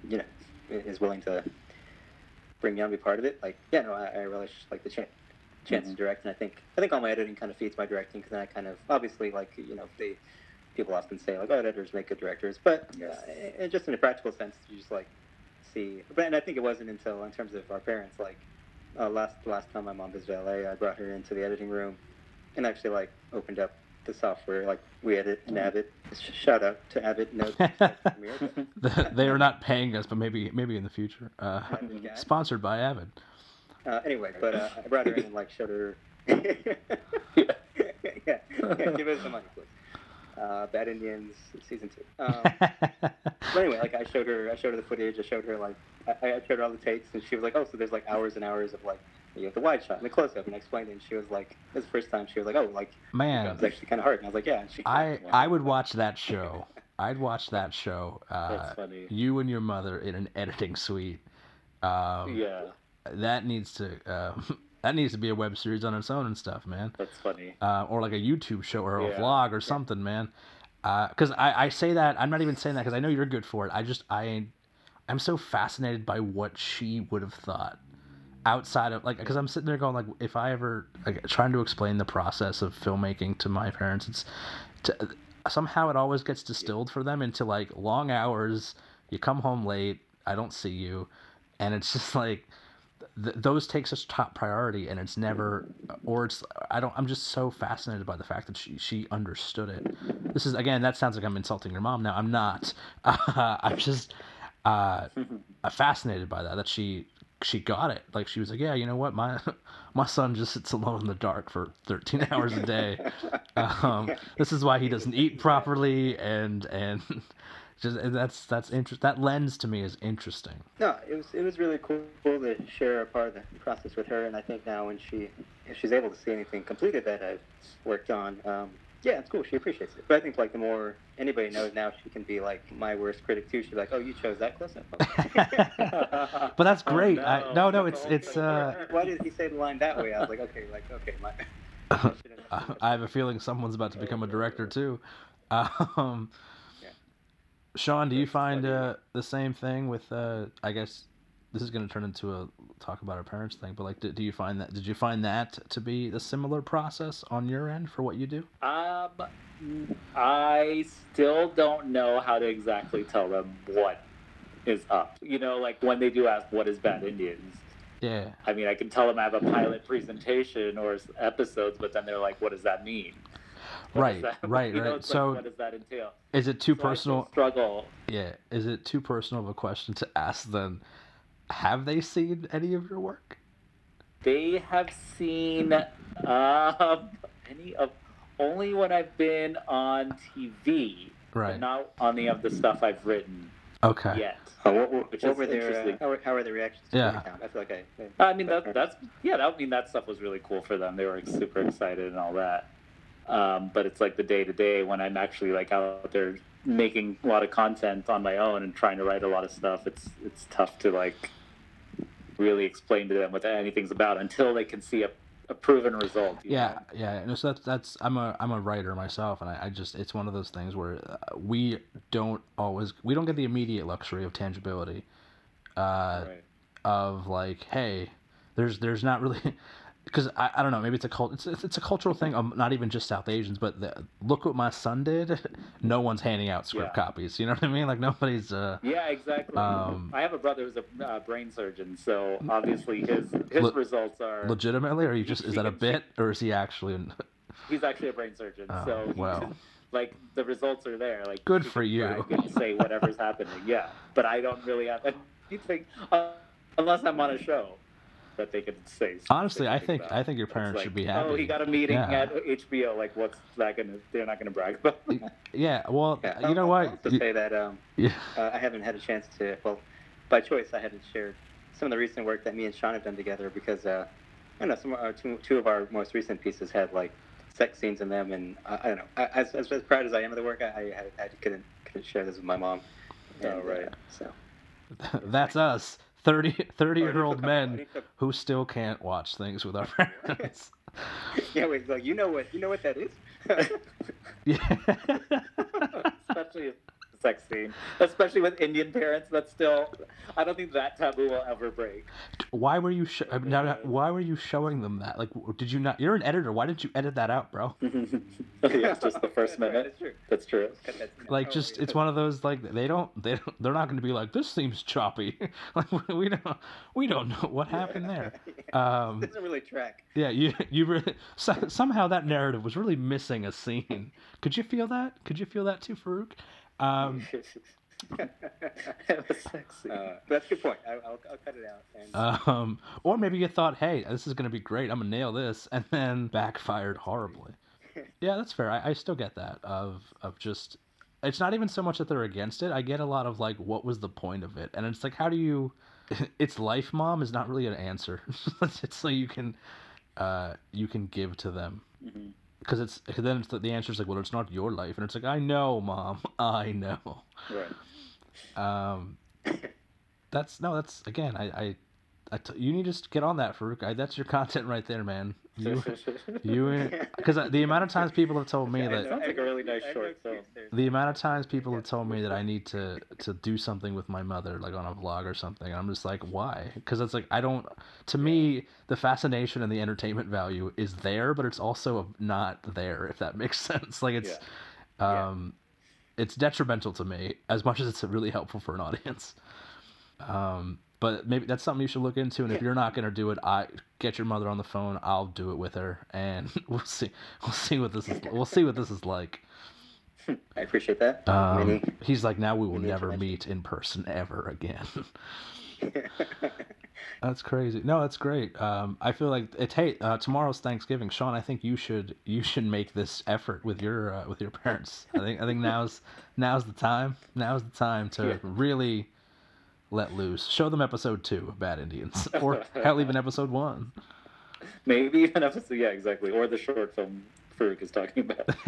you know, is willing to bring me on be part of it. Like, yeah, no, I, I relish like the chance chance to direct, and I think I think all my editing kind of feeds my directing because then I kind of obviously like you know they people often say like oh editors make good directors, but uh, it, just in a practical sense you just like see. But and I think it wasn't until in terms of our parents like uh, last last time my mom visited LA, I brought her into the editing room and actually like opened up the software like we edit in Avid. Shout out to Avid Notes. [LAUGHS] Premiere, but- [LAUGHS] they are not paying us, but maybe maybe in the future. Uh, sponsored by Avid. Uh, anyway, but uh, I brought her in and like showed her. [LAUGHS] yeah, yeah, give us some money, please. Uh, Bad Indians season two. Um, but anyway, like I showed her, I showed her the footage. I showed her like, I, I showed her all the takes, and she was like, "Oh, so there's like hours and hours of like, you have the wide shot and the close up." And I explained it, and she was like, "This the first time." She was like, "Oh, like Man, it's actually kind of hard." And I was like, "Yeah." And she, I I would watch that show. [LAUGHS] I'd watch that show. Uh, That's funny. You and your mother in an editing suite. Um, Yeah, That needs to um, [LAUGHS] that needs to be a web series on its own and stuff, man. that's funny. uh, or like a YouTube show or a vlog or something, man. Because I, I say that I'm not even saying that because I know you're good for it. I just I I'm so fascinated by what she would have thought outside of like because I'm sitting there going like if I ever like trying to explain the process of filmmaking to my parents, it's to, somehow it always gets distilled for them into like long hours. You come home late. I don't see you, and it's just like th- those take such top priority and it's never or it's i don't i'm just so fascinated by the fact that she she understood it. This is again that sounds like i'm insulting your mom. Now i'm not. [LAUGHS] Uh, i'm just uh [LAUGHS] fascinated by that that she she got it. Like she was like yeah you know what? My [LAUGHS] my son just sits alone in the dark for 13 hours a day. Um this is why he doesn't eat properly and and just that's that's interest. That lens to me is interesting. No, it was it was really cool to share a part of the process with her, and I think now when she if she's able to see anything completed that I've worked on, um, yeah, it's cool. She appreciates it. But I think like the more anybody knows now, she can be like my worst critic too. She's like, oh, you chose that close up. [LAUGHS] [LAUGHS] But that's Oh, great. no. I, no, no, it's it's. thing. uh Why did he say the line that way? I was like, okay, like okay, my. [LAUGHS] I have a feeling someone's about to become a director too. Um, Yeah. Sean, do you find uh, the same thing with? Uh, I guess this is going to turn into a talk about our parents thing, but like, do, do you find that? Did you find that to be a similar process on your end for what you do? Um, I still don't know how to exactly tell them what is up. You know, like when they do ask what is Bad Indians. Yeah, I mean, I can tell them I have a pilot presentation or episodes, but then they're like, "What does that mean?" [LAUGHS] What right, does that- [LAUGHS] right, you know, right. it's like, So, what does that entail? is it too So personal? struggle. Yeah, is it too personal of a question to ask them? Have they seen any of your work? They have seen um, any of only when I've been on TV, Right. but not on any of the stuff I've written Okay. yet. Oh, what, what, Which were their uh, interesting. how, were, how were the reactions to Yeah. account? I feel like I. I I mean, that, that's yeah. That, I mean, that stuff was really cool for them. They were super excited and all that. Um, but it's like the day to day when I'm actually like out there making a lot of content on my own and trying to write a lot of stuff. It's it's tough to like really explain to them what anything's about until they can see a, a proven result. Yeah, know? yeah. And so that's that's I'm a I'm a writer myself, and I, I just it's one of those things where uh, we don't always we don't get the immediate luxury of tangibility, uh, Right. of like hey, there's there's not really. [LAUGHS] Because I, I don't know maybe it's a cult it's, it's, it's a cultural thing um, not even just South Asians but the, look what my son did [LAUGHS] no one's handing out script Yeah. copies you know what I mean like nobody's uh Yeah, exactly. Um, I have a brother who's a uh, brain surgeon, so obviously his his Le- results are. legitimately or are you just is that a bit or is he actually [LAUGHS] He's actually a brain surgeon, Oh, so wow. like the results are there. Like Good for you. drag and say whatever's happening. Yeah, but I don't really have [LAUGHS] anything uh, unless I'm on a show that they can say. Honestly, I think about. I think your parents like, should be happy. Oh, he got a meeting Yeah. at HBO. Like, what's that gonna? They're not gonna brag about. Yeah, well, Yeah, you know what? Also You- say that um, yeah, uh, I haven't had a chance to. Well, by choice, I hadn't shared some of the recent work that me and Sean have done together because uh, I don't know some of our, two, two of our most recent pieces had like sex scenes in them, and I, I don't know. I, as, as, as proud as I am of the work, I, I, I couldn't couldn't share this with my mom. Oh, right. Uh, so [LAUGHS] that's us. 30, 30 year old men [LAUGHS] who still can't watch things with our [LAUGHS] parents. [LAUGHS] yeah, wait, like you know what you know what that is? yeah. especially a sex scene, especially with Indian parents. That's still. I don't think that taboo will ever break. why were you sh- now, now, why were you showing them that? Like did you not you're an editor. Why didn't you edit that out, bro? [LAUGHS] yeah, it's just the first minute. That's true. That's true. Cut that. Like Oh, just wait. it's one of those like they don't they don't they're not going to be like this seems choppy. [LAUGHS] like we- we don't we don't know what happened there. [LAUGHS] Um doesn't really track. Yeah, you you really so, somehow that narrative was really missing a scene. Could you feel that? Could you feel that too, Farouk? Um, [LAUGHS] it was sexy. Uh, but that's a good point. I, I'll, I'll cut it out. And, um, or maybe you thought, "Hey, this is gonna be great. I'm gonna nail this," and then backfired horribly. Yeah, that's fair. I, I still get that. Of of just, it's not even so much that they're against it. I get a lot of like, what was the point of it? And it's like, how do you? [LAUGHS] It's life, mom, is not really an answer. [LAUGHS] it's so you can, uh, you can give to them. Mhm. Because it's cause then it's the, the answer is like well it's not your life and it's like i know mom [LAUGHS] i know Right. um that's no that's again i i, I t- you need to get on that Farouk. I, that's your [LAUGHS] content right there man you [LAUGHS] you [LAUGHS] because the amount of times people have told me I that Sounds like a really nice short film. the amount of times people have told me that I need to to do something with my mother, like on a vlog or something. I'm just like, why? Because it's like I don't. To me, the fascination and the entertainment value is there, but it's also not there. If that makes [LAUGHS] sense. Like it's, Yeah. um, it's detrimental to me as much as it's really helpful for an audience. Um, but maybe that's something you should look into. And if you're not gonna do it, I get your mother on the phone. I'll do it with her, and [LAUGHS] we'll see. We'll see what this is. We'll see what this is like. [LAUGHS] I appreciate that. Um, Many- he's like, now we will never meet in person ever again. [LAUGHS] That's crazy. No, that's great. Um, I feel like it's hey, uh, tomorrow's Thanksgiving, Sean. I think you should you should make this effort with your uh, with your parents. I think I think now's now's the time. Now's the time to Yeah. really let loose. Show them episode two of Bad Indians, [LAUGHS] or hell, even episode one. [LAUGHS] Maybe even episode. Yeah, exactly. Or the short film Farouk is talking about. [LAUGHS]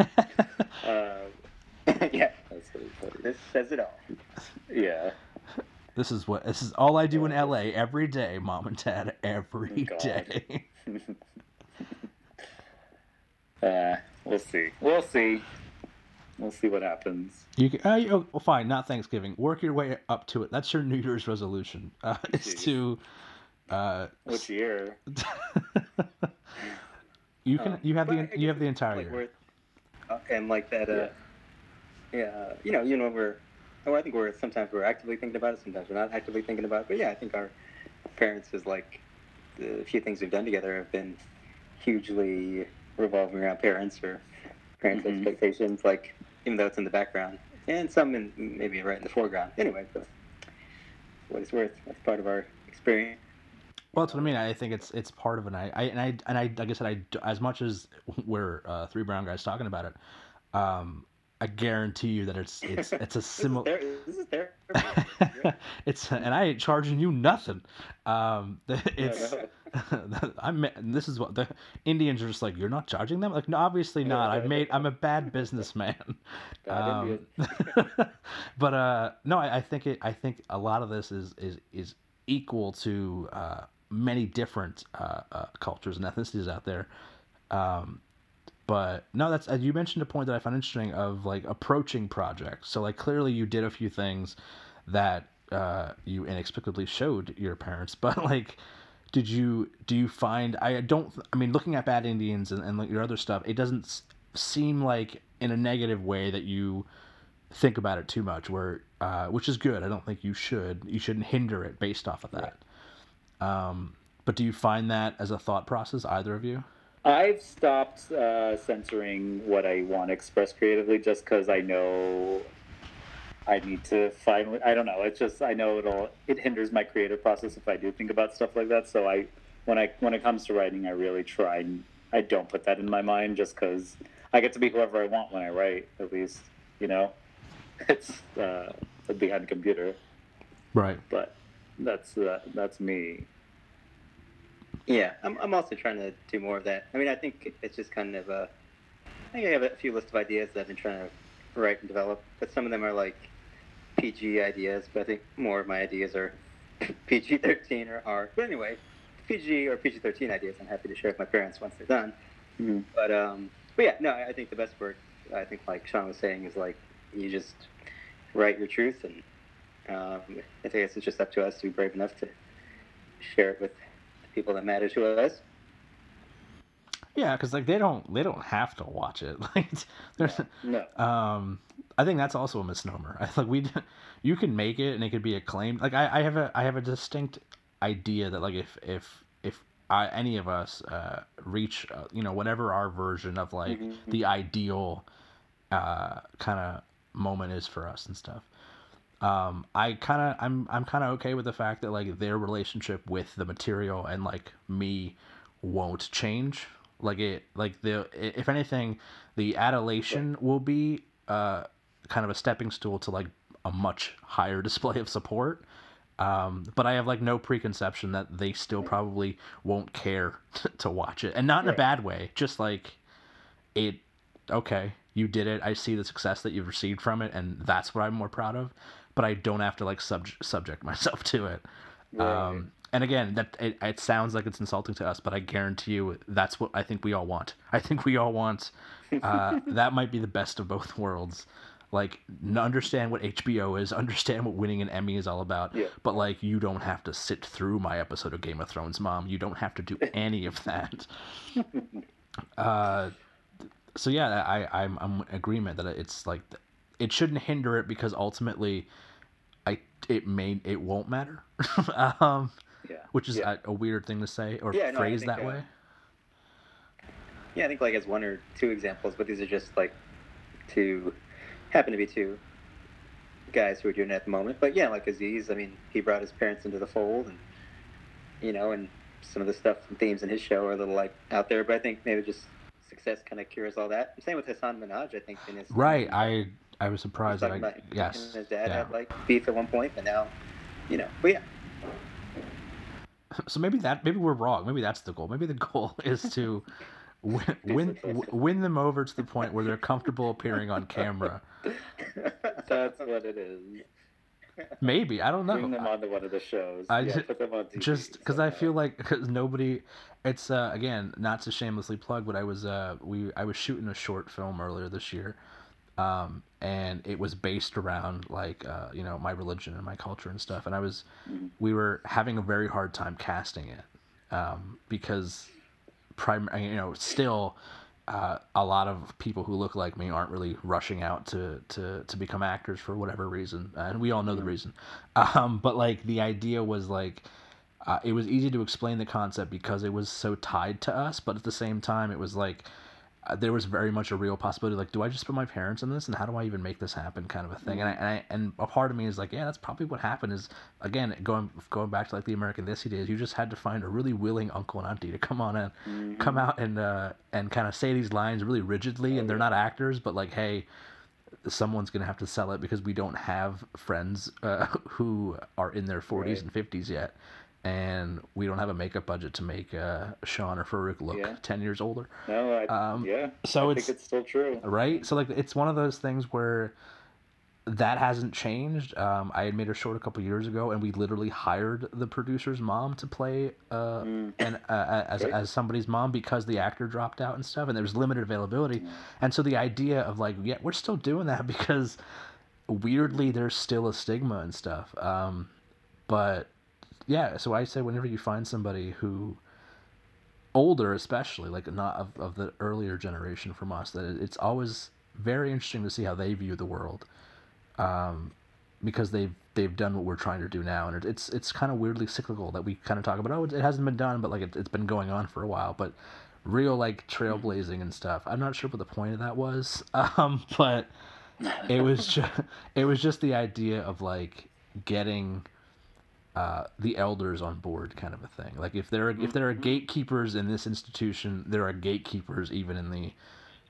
uh, yeah, that's what it's called. this says it all. Yeah. This is what this is all I do in L.A. every day, mom and dad, every God. day. Uh, we'll see. We'll see. We'll see what happens. You can, uh, you- oh, well, fine, not Thanksgiving. Work your way up to it. That's your New Year's resolution. Uh, is to uh, Which year? [LAUGHS] you can Um, you have the you have the entire like year. uh, and like that. Uh, yeah. you know, you know, we're. Oh, I think we're sometimes we're actively thinking about it. Sometimes we're not actively thinking about it. But yeah, I think our parents is like the few things we've done together have been hugely revolving around parents or parents' Mhm. expectations. Like even though it's in the background, and some in maybe right in the foreground. Anyway, but what it's worth, that's part of our experience. Well, that's what I mean. I think it's it's part of an I, I and I and I like I said I as much as we're uh, three brown guys talking about it, um, I guarantee you that it's it's [LAUGHS] it's a similar. This is there. This is therapy. [LAUGHS] it's and I ain't charging you nothing. Um, [LAUGHS] it's [LAUGHS] I'm this is what the Indians are just like. You're not charging them. Like no, obviously not. I've made I'm a [LAUGHS] bad businessman. Bad Um, [LAUGHS] but uh, no, I, I think it. I think a lot of this is is is equal to uh, many different uh, uh, cultures and ethnicities out there. Um, but no, that's uh, you mentioned a point that I found interesting of like approaching projects. So like clearly you did a few things that uh, you inexplicably showed your parents, but like. Did you do you find I don't I mean looking at Bad Indians and, and your other stuff it doesn't seem like in a negative way that you think about it too much where uh, which is good. I don't think you should you shouldn't hinder it based off of that. Um, but do you find that as a thought process either of you? I've stopped uh, censoring what I want to express creatively just because I know I need to finally. I don't know. It's just I know it'll it hinders my creative process if I do think about stuff like that. So I when I when it comes to writing, I really try and I don't put that in my mind just because I get to be whoever I want when I write. At least you know, [LAUGHS] it's uh, behind a computer, right but that's uh, that's me. Yeah, I'm, I'm also trying to do more of that. I mean, I think it's just kind of a. I think I have a few list of ideas that I've been trying to write and develop, but some of them are like PG ideas. But I think more of my ideas are [LAUGHS] PG-13 or R. But anyway, PG or PG-13 ideas, I'm happy to share with my parents once they're done. Mhm. But um, but yeah, no, I think the best work, I think like Sean was saying, is like you just write your truth, and um, I guess it's just up to us to be brave enough to share it with the people that matter to us. Yeah because like they don't they don't have to watch it. [LAUGHS] Like there's No. um i think that's also a misnomer. [LAUGHS] I like we you can make it and it could be acclaimed like i, I have a i have a distinct idea that like if if if I, any of us uh, reach uh, you know whatever our version of like the ideal uh, kind of moment is for us and stuff. Um, I kind of I'm I'm kind of okay with the fact that like their relationship with the material and like me won't change. Like it like the if anything, the adulation will be uh kind of a stepping stool to like a much higher [LAUGHS] display of support. Um, but I have like no preconception that they still probably won't care [LAUGHS] to watch it, and not in a bad way. Just like it okay, you did it. I see the success that you've received from it, and that's what I'm more proud of. But I don't have to like sub- subject [LAUGHS] myself to it. Um, and again, that it, it sounds like it's insulting to us, but I guarantee you that's what I think we all want. I think we all want. Uh, [LAUGHS] that might be the best of both worlds. Like, n- understand what HBO is, [LAUGHS] understand what winning an Emmy is all about. Yeah. But like, you don't have to sit through my episode of Game of Thrones, Mom. You don't have to do [LAUGHS] any of that. uh, so yeah, I I'm I'm in agreement that it's like it shouldn't hinder it because ultimately, I it may it won't matter, um, Yeah. which is Yeah. a, a weird thing to say or Yeah, phrase think, that uh, way. Yeah, I think like as one or two examples, but these are just like to happen to be two guys who are doing it at the moment. But yeah, like Aziz, I mean, he brought his parents into the fold, and you know, and some of the stuff and themes in his show are a little like out there. But I think maybe just success kind of cures all that. Same with Hasan Minhaj, I think. In his Right. I I was surprised that I about yes. and his dad yeah. had like beef at one point, but now, you know. But yeah, [LAUGHS] So maybe that maybe we're wrong. Maybe that's the goal. Maybe the [LAUGHS] goal is to win [LAUGHS] win, win them over to the point where they're comfortable appearing on camera. That's what it is. Maybe I don't know. Bring them onto one of the shows. I yeah, ju- put them on TV just because I feel like because nobody, it's uh, again not to shamelessly plug, but I was uh, we I was shooting a short film earlier this year, um, and it was based around like uh, you know my religion and my culture and stuff, and I was we were having a very hard time casting it um, because prim- you know still uh, a lot of people who look like me aren't really rushing out to, to, to become actors for whatever reason, and we all know the reason. [LAUGHS] Um, but like the idea was like uh, it was easy to explain the concept because it was so tied to us, but at the same time it was like there was very much a real possibility like do I just put my parents in this? And how do I even make this happen kind of a thing? And I, and I and a part of me is like yeah that's probably what happened is again going going back to like the American Desi days you just had to find a really willing uncle and auntie to come on and come out and uh, and kind of say these lines really rigidly and they're not actors but like hey someone's gonna have to sell it because we don't have friends uh, [LAUGHS] who are in their 40s Right. and 50s yet and we don't have a makeup budget to make uh, Sean or Farouk look Yeah. 10 years older No, I, Um, yeah. so I it's- think it's still true. right so like it's one of those things where that hasn't changed um, i had made a short a couple years ago and we literally hired the producer's mom to play uh, and uh, as, Great. as somebody's mom because the actor dropped out and stuff and there was limited availability and so the idea of like yeah we're still doing that [LAUGHS] because weirdly there's still a stigma and stuff um, but yeah so i say whenever you find somebody who older especially like not of, of the earlier generation from us that it- it's always very interesting to see how they view the world um, because they've they've done what we're trying to do now and it, it's it's kind of weirdly cyclical that we kind of talk about oh it, it hasn't been done but like it, it's been going on for a while but real like trailblazing and stuff. I'm not sure what the point of that was [LAUGHS] um, but it was just it was just the idea of like getting uh, the elders on board kind of a thing. Like if there are if there are gatekeepers in this institution there are gatekeepers even in the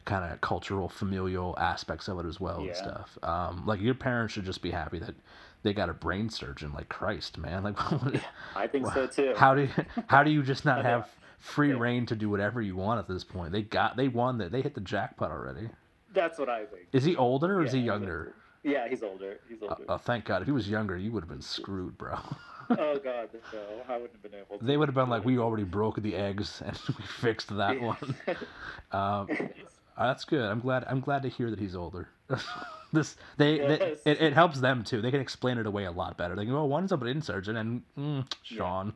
kind of cultural familial aspects of it as well and stuff. Um, like your parents should just be happy that they got a brain surgeon like christ man. Like [LAUGHS] I think so too. how do you, [LAUGHS] how do you just not have free Yeah. reign to do whatever you want at this point? They got they won that they hit the jackpot already. That's what I think. is he older or is he younger? Yeah, he's older. He's uh, older. oh thank god. If he was younger you would have been screwed bro [LAUGHS] oh God, no, I wouldn't have been able. to They would have been like, we already broke the eggs [LAUGHS] and we fixed that Yeah. one. [LAUGHS] Um, uh, that's good. I'm glad. I'm glad to hear that he's older. [LAUGHS] this they, they it, it helps them too. They can explain it away a lot better. They can go, oh, one's a brain surgeon and mm, Sean.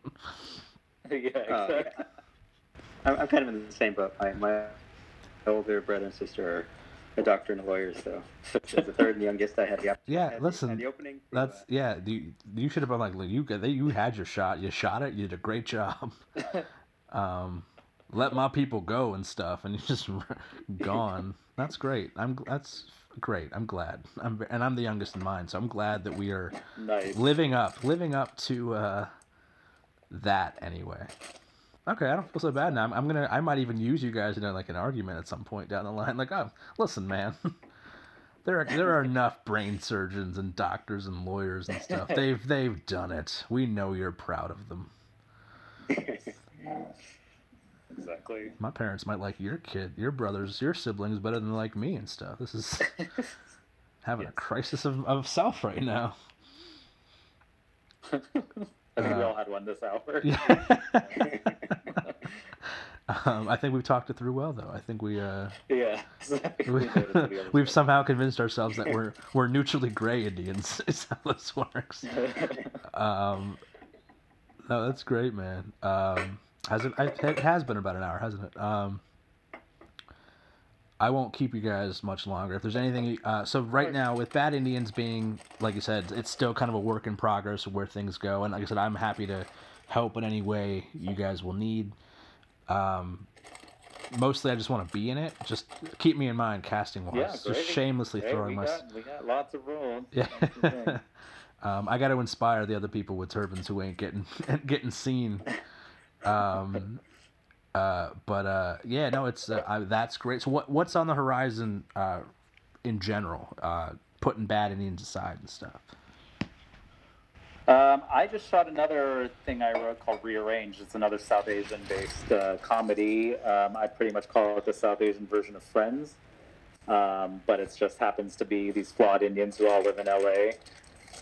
yeah, Uh, exactly. I'm, I'm kind of in the same boat. My, my older brother and sister are a doctor and a lawyer, so as the third and youngest, I had the opportunity. Yeah, listen, the opening. to, That's uh, yeah. You, you should have been like, look, you got- you had your shot. You shot it. You did a great job. [LAUGHS] um, let my people go and stuff, and you [LAUGHS] just gone. That's great. I'm that's great. I'm glad. I'm and I'm the youngest in mine, so I'm glad that we are nice. living up, living up to uh, that anyway. Okay, I don't feel so bad now. I'm, I'm gonna, I might even use you guys in a, like an argument at some point down the line. Like, oh, listen, man, [LAUGHS] there are there are enough brain surgeons and doctors and lawyers and stuff. [LAUGHS] They've they've done it. We know you're proud of them. exactly. My parents might like your kid, your brothers, your siblings better than like me and stuff. This is [LAUGHS] having a crisis of, of self right now. I think we all had one this hour. [LAUGHS] [LAUGHS] um, I think we've talked it through well, though. I think we uh, yeah. [LAUGHS] we, made it to the other we've somehow convinced ourselves that we're we're neutrally gray Indians. Is how this works. Um, no, that's great, man. Um, has it, it has been about an hour, hasn't it? Um, I won't keep you guys much longer. If there's anything, uh, so right now with Bad Indians being, like you said, it's still kind of a work in progress of where things go. And like I said, I'm happy to help in any way you guys will need. Um, mostly I just want to be in it. Just keep me in mind casting wise. Yeah, just great. shamelessly Hey, throwing we my. got we got lots of room. Yeah. That's the thing. um, I got to inspire the other people with turbans who ain't getting [LAUGHS] getting seen. Um, uh, but uh, yeah, no, it's uh, I, that's great. So what what's on the horizon uh, in general? Uh, putting bad Indians aside and stuff. Um, I just shot another thing I wrote called Rearrange. It's another South Asian based comedy. Um, I pretty much call it the South Asian version of Friends. Um, but it just happens to be these flawed Indians who all live in LA.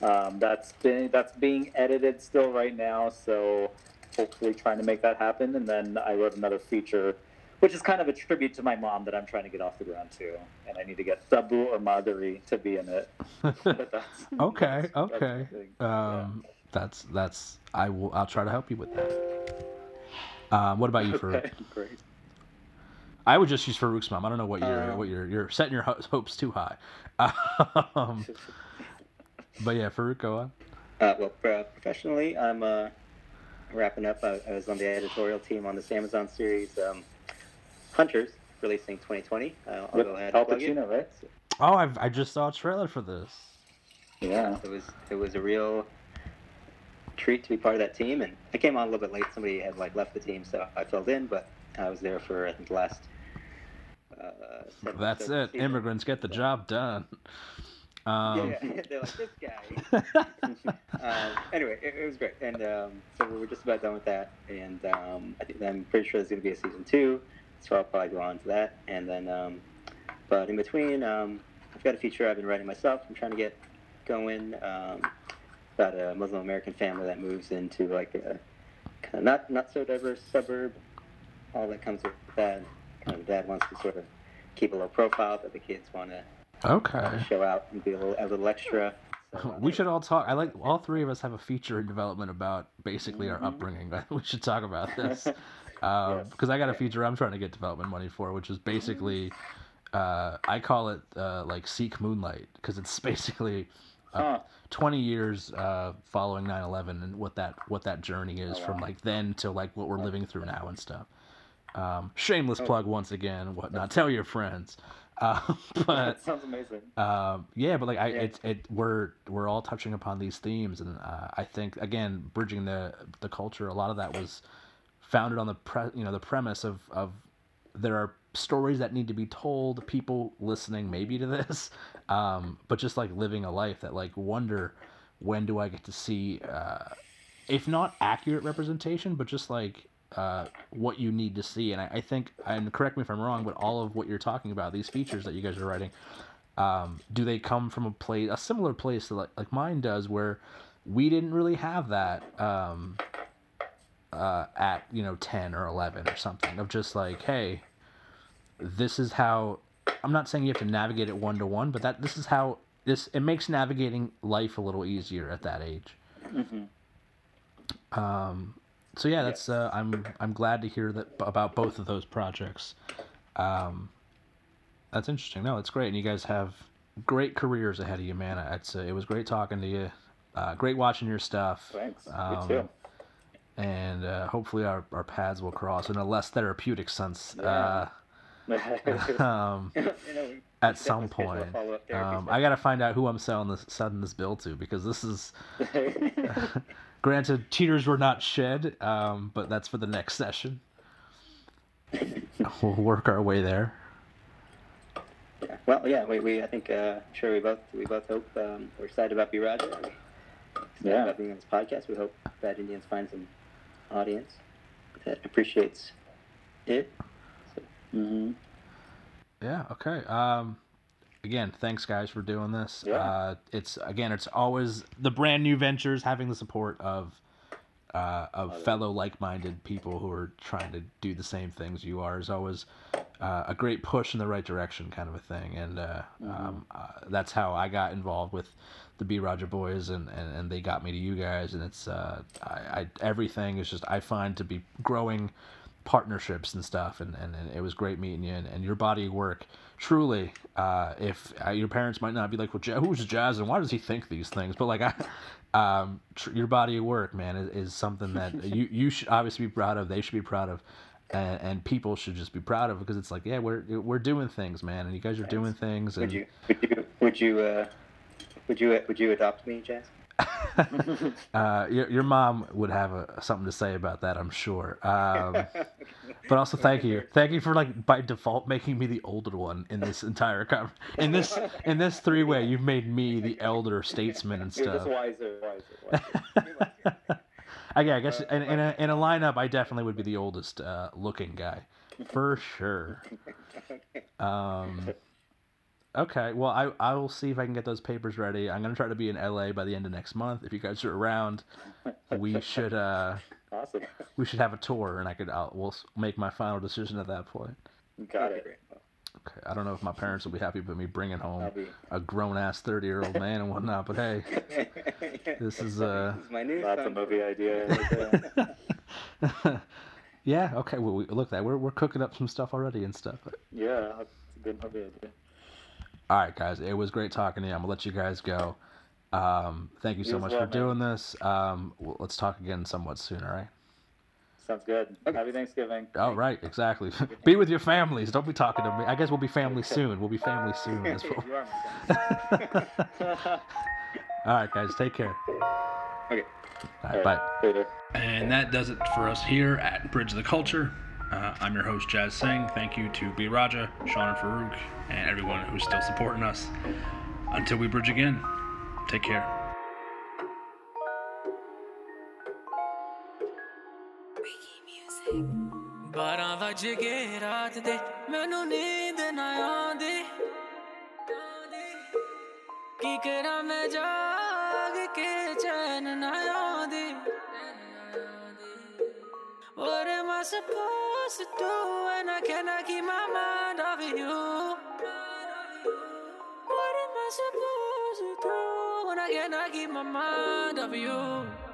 Um, that's been that's being edited still right now, so hopefully trying to make that happen. And then I wrote another feature, which is kind of a tribute to my mom that I'm trying to get off the ground too. And I need to get Tabu or Madhuri to be in it. [LAUGHS] But that's, Okay, that's- that's okay. the thing. Yeah. Um, that's that's I will I'll try to help you with that. Um, what about you, [LAUGHS] Farouk? Okay, great. I would just use Farouk's mom. I don't know what you're Um, what you're you're setting your hopes too high. [LAUGHS] Um, but yeah, Farouk, go on. Uh, well, professionally, I'm uh, wrapping up. I, I was on the editorial team on this Amazon series, um, Hunters, releasing 2020. Uh, I'll With go ahead Al and plug it. Pacino, right? Oh, I've, I just saw a trailer for this. Yeah. It was it was a real treat to be part of that team, and I came on a little bit late. Somebody had like left the team, so I filled in, but I was there for I think the last. Uh, seven That's episodes it. season. Immigrants get the job done. Um, yeah, [LAUGHS] they're like this guy. [LAUGHS] um, anyway, it, it was great, and um, so we were just about done with that, and um, I think I'm pretty sure there's going to be a season two, so I'll probably go on to that, and then, um, but in between, um, I've got a feature I've been writing myself. I'm trying to get going um, about a Muslim American family that moves into like a kind of not not so diverse suburb. All that comes with that. Kind of dad wants to sort of keep a low profile, but the kids want to okay. show out and be a little, a little extra. So, We should all talk. I like all three of us have a feature in development about basically our upbringing. [LAUGHS] we should talk about [LAUGHS] this because I got a feature I'm trying to get development money for, which is basically uh, I call it uh, like Sikh Moonlight because it's [LAUGHS] basically uh, Huh. 20 years uh, following 9/11 and what that what that journey is from like then to like what we're living through now and stuff. Um, shameless plug once again. Whatnot. Tell your friends. Uh, [LAUGHS] [LAUGHS] but sounds amazing. um, yeah, but like I, Yeah. it, it, we're we're all touching upon these themes, and uh, I think again, bridging the the culture. A lot of that was founded on the pre, you know, the premise of of there are stories that need to be told. People listening maybe to this, [LAUGHS] um, but just like living a life that like wonder when do I get to see, uh, if not accurate representation, but just like uh, what you need to see. And I, I think, and correct me if I'm wrong, but all of what you're talking about, these features that you guys are writing, um, do they come from a place, a similar place like, like mine does, where we didn't really have that um, uh, at you know 10 or 11 or something of just like, hey, this is how. I'm not saying you have to navigate it one to one, but that this is how this it makes navigating life a little easier at that age. Um, so yeah, that's uh, I'm I'm glad to hear that about both of those projects. Um, that's interesting. No, that's great, and you guys have great careers ahead of you, man. It's uh, it was great talking to you. Uh, great watching your stuff. Thanks. Um, you too. And uh, hopefully our, our paths will cross in a less therapeutic sense. Yeah. Uh, [LAUGHS] um, you know, we [LAUGHS] at some [LAUGHS] point. Um, I got to find out who I'm selling this sending this bill to because this is granted tears were not shed, um, but that's for the next session. [LAUGHS] we'll work our way there. Yeah. Well, yeah, we, we I think uh, sure we both we both hope um, we're excited about B Raja. We're excited Yeah. about being on this podcast. We hope Bad Indians finds an audience that appreciates it. hmm Yeah. Okay. Um, again, thanks guys for doing this. Yeah. Uh, it's again, it's always the brand new ventures having the support of uh, of fellow like-minded people who are trying to do the same things you are is always uh, a great push in the right direction, kind of a thing. And uh, um, uh, that's how I got involved with the B Raja Boys, and, and, and they got me to you guys. And it's uh, I, I everything is just I find to be growing partnerships and stuff and, and, and it was great meeting you and, and your body of work truly uh, if uh, your parents might not be like well who's jazz and why does he think these things but like I, [LAUGHS] um, tr- your body of work man is, is something that [LAUGHS] you, you should obviously be proud of they should be proud of and, and people should just be proud of it because it's like, yeah, we're we're doing things, man, and you guys are doing things. And Would you would you would you uh, would you would you adopt me, Jazz? [LAUGHS] uh, your your mom would have a, something to say about that, I'm sure. Um, [LAUGHS] but also, thank you, thank you for like by default making me the older one in this entire con- in this in this three way. You've made me the elder statesman and stuff. wiser, wiser, wiser. [LAUGHS] I, yeah, I guess in, in a in a lineup, I definitely would be the oldest uh, looking guy, for sure. Um, okay, well, I I will see if I can get those papers ready. I'm gonna try to be in LA by the end of next month. If you guys are around, we should uh awesome. we should have a tour, and I could I'll, we'll make my final decision at that point. Got it. Okay, I don't know if my parents will be happy with me bringing home be- a grown ass thirty year old man and whatnot, but hey, [LAUGHS] this is uh. This is my new That's a son. movie idea. [LAUGHS] Yeah. Okay. Well, we, look that we're we're cooking up some stuff already and stuff. yeah, that's a good movie idea. All right, guys. It was great talking to you. I'm gonna let you guys go. Um, thank you so You much well, for man. doing this. Um, well, let's talk again somewhat soon. All right. Sounds good. Happy Thanksgiving. All right. Exactly. [LAUGHS] be with your families. Don't be talking to me. I guess we'll be family [LAUGHS] soon. We'll be family soon. [LAUGHS] That's what- You are my son. All right, guys. Take care. Okay. All right. Bye. Later. And that does it for us here at Bridge of the Culture. Uh, I'm your host, Jazz Singh. Thank you to B. Raja, Sean and Farouk, and everyone who's still supporting us. Until we bridge again, take care. ਬਾਰਾਂ ਵੱਜ ਗਏ ਰਾਤ ਦੇ ਮੈਨੂੰ ਨੀਂਦ ਨਾ ਆਉਂਦੀ ਕੀ ਕਰਾਂ ਮੈਂ ਜਾਗ I supposed to do when I cannot keep my mind off of you? What am I supposed to do when I cannot keep my mind off of you?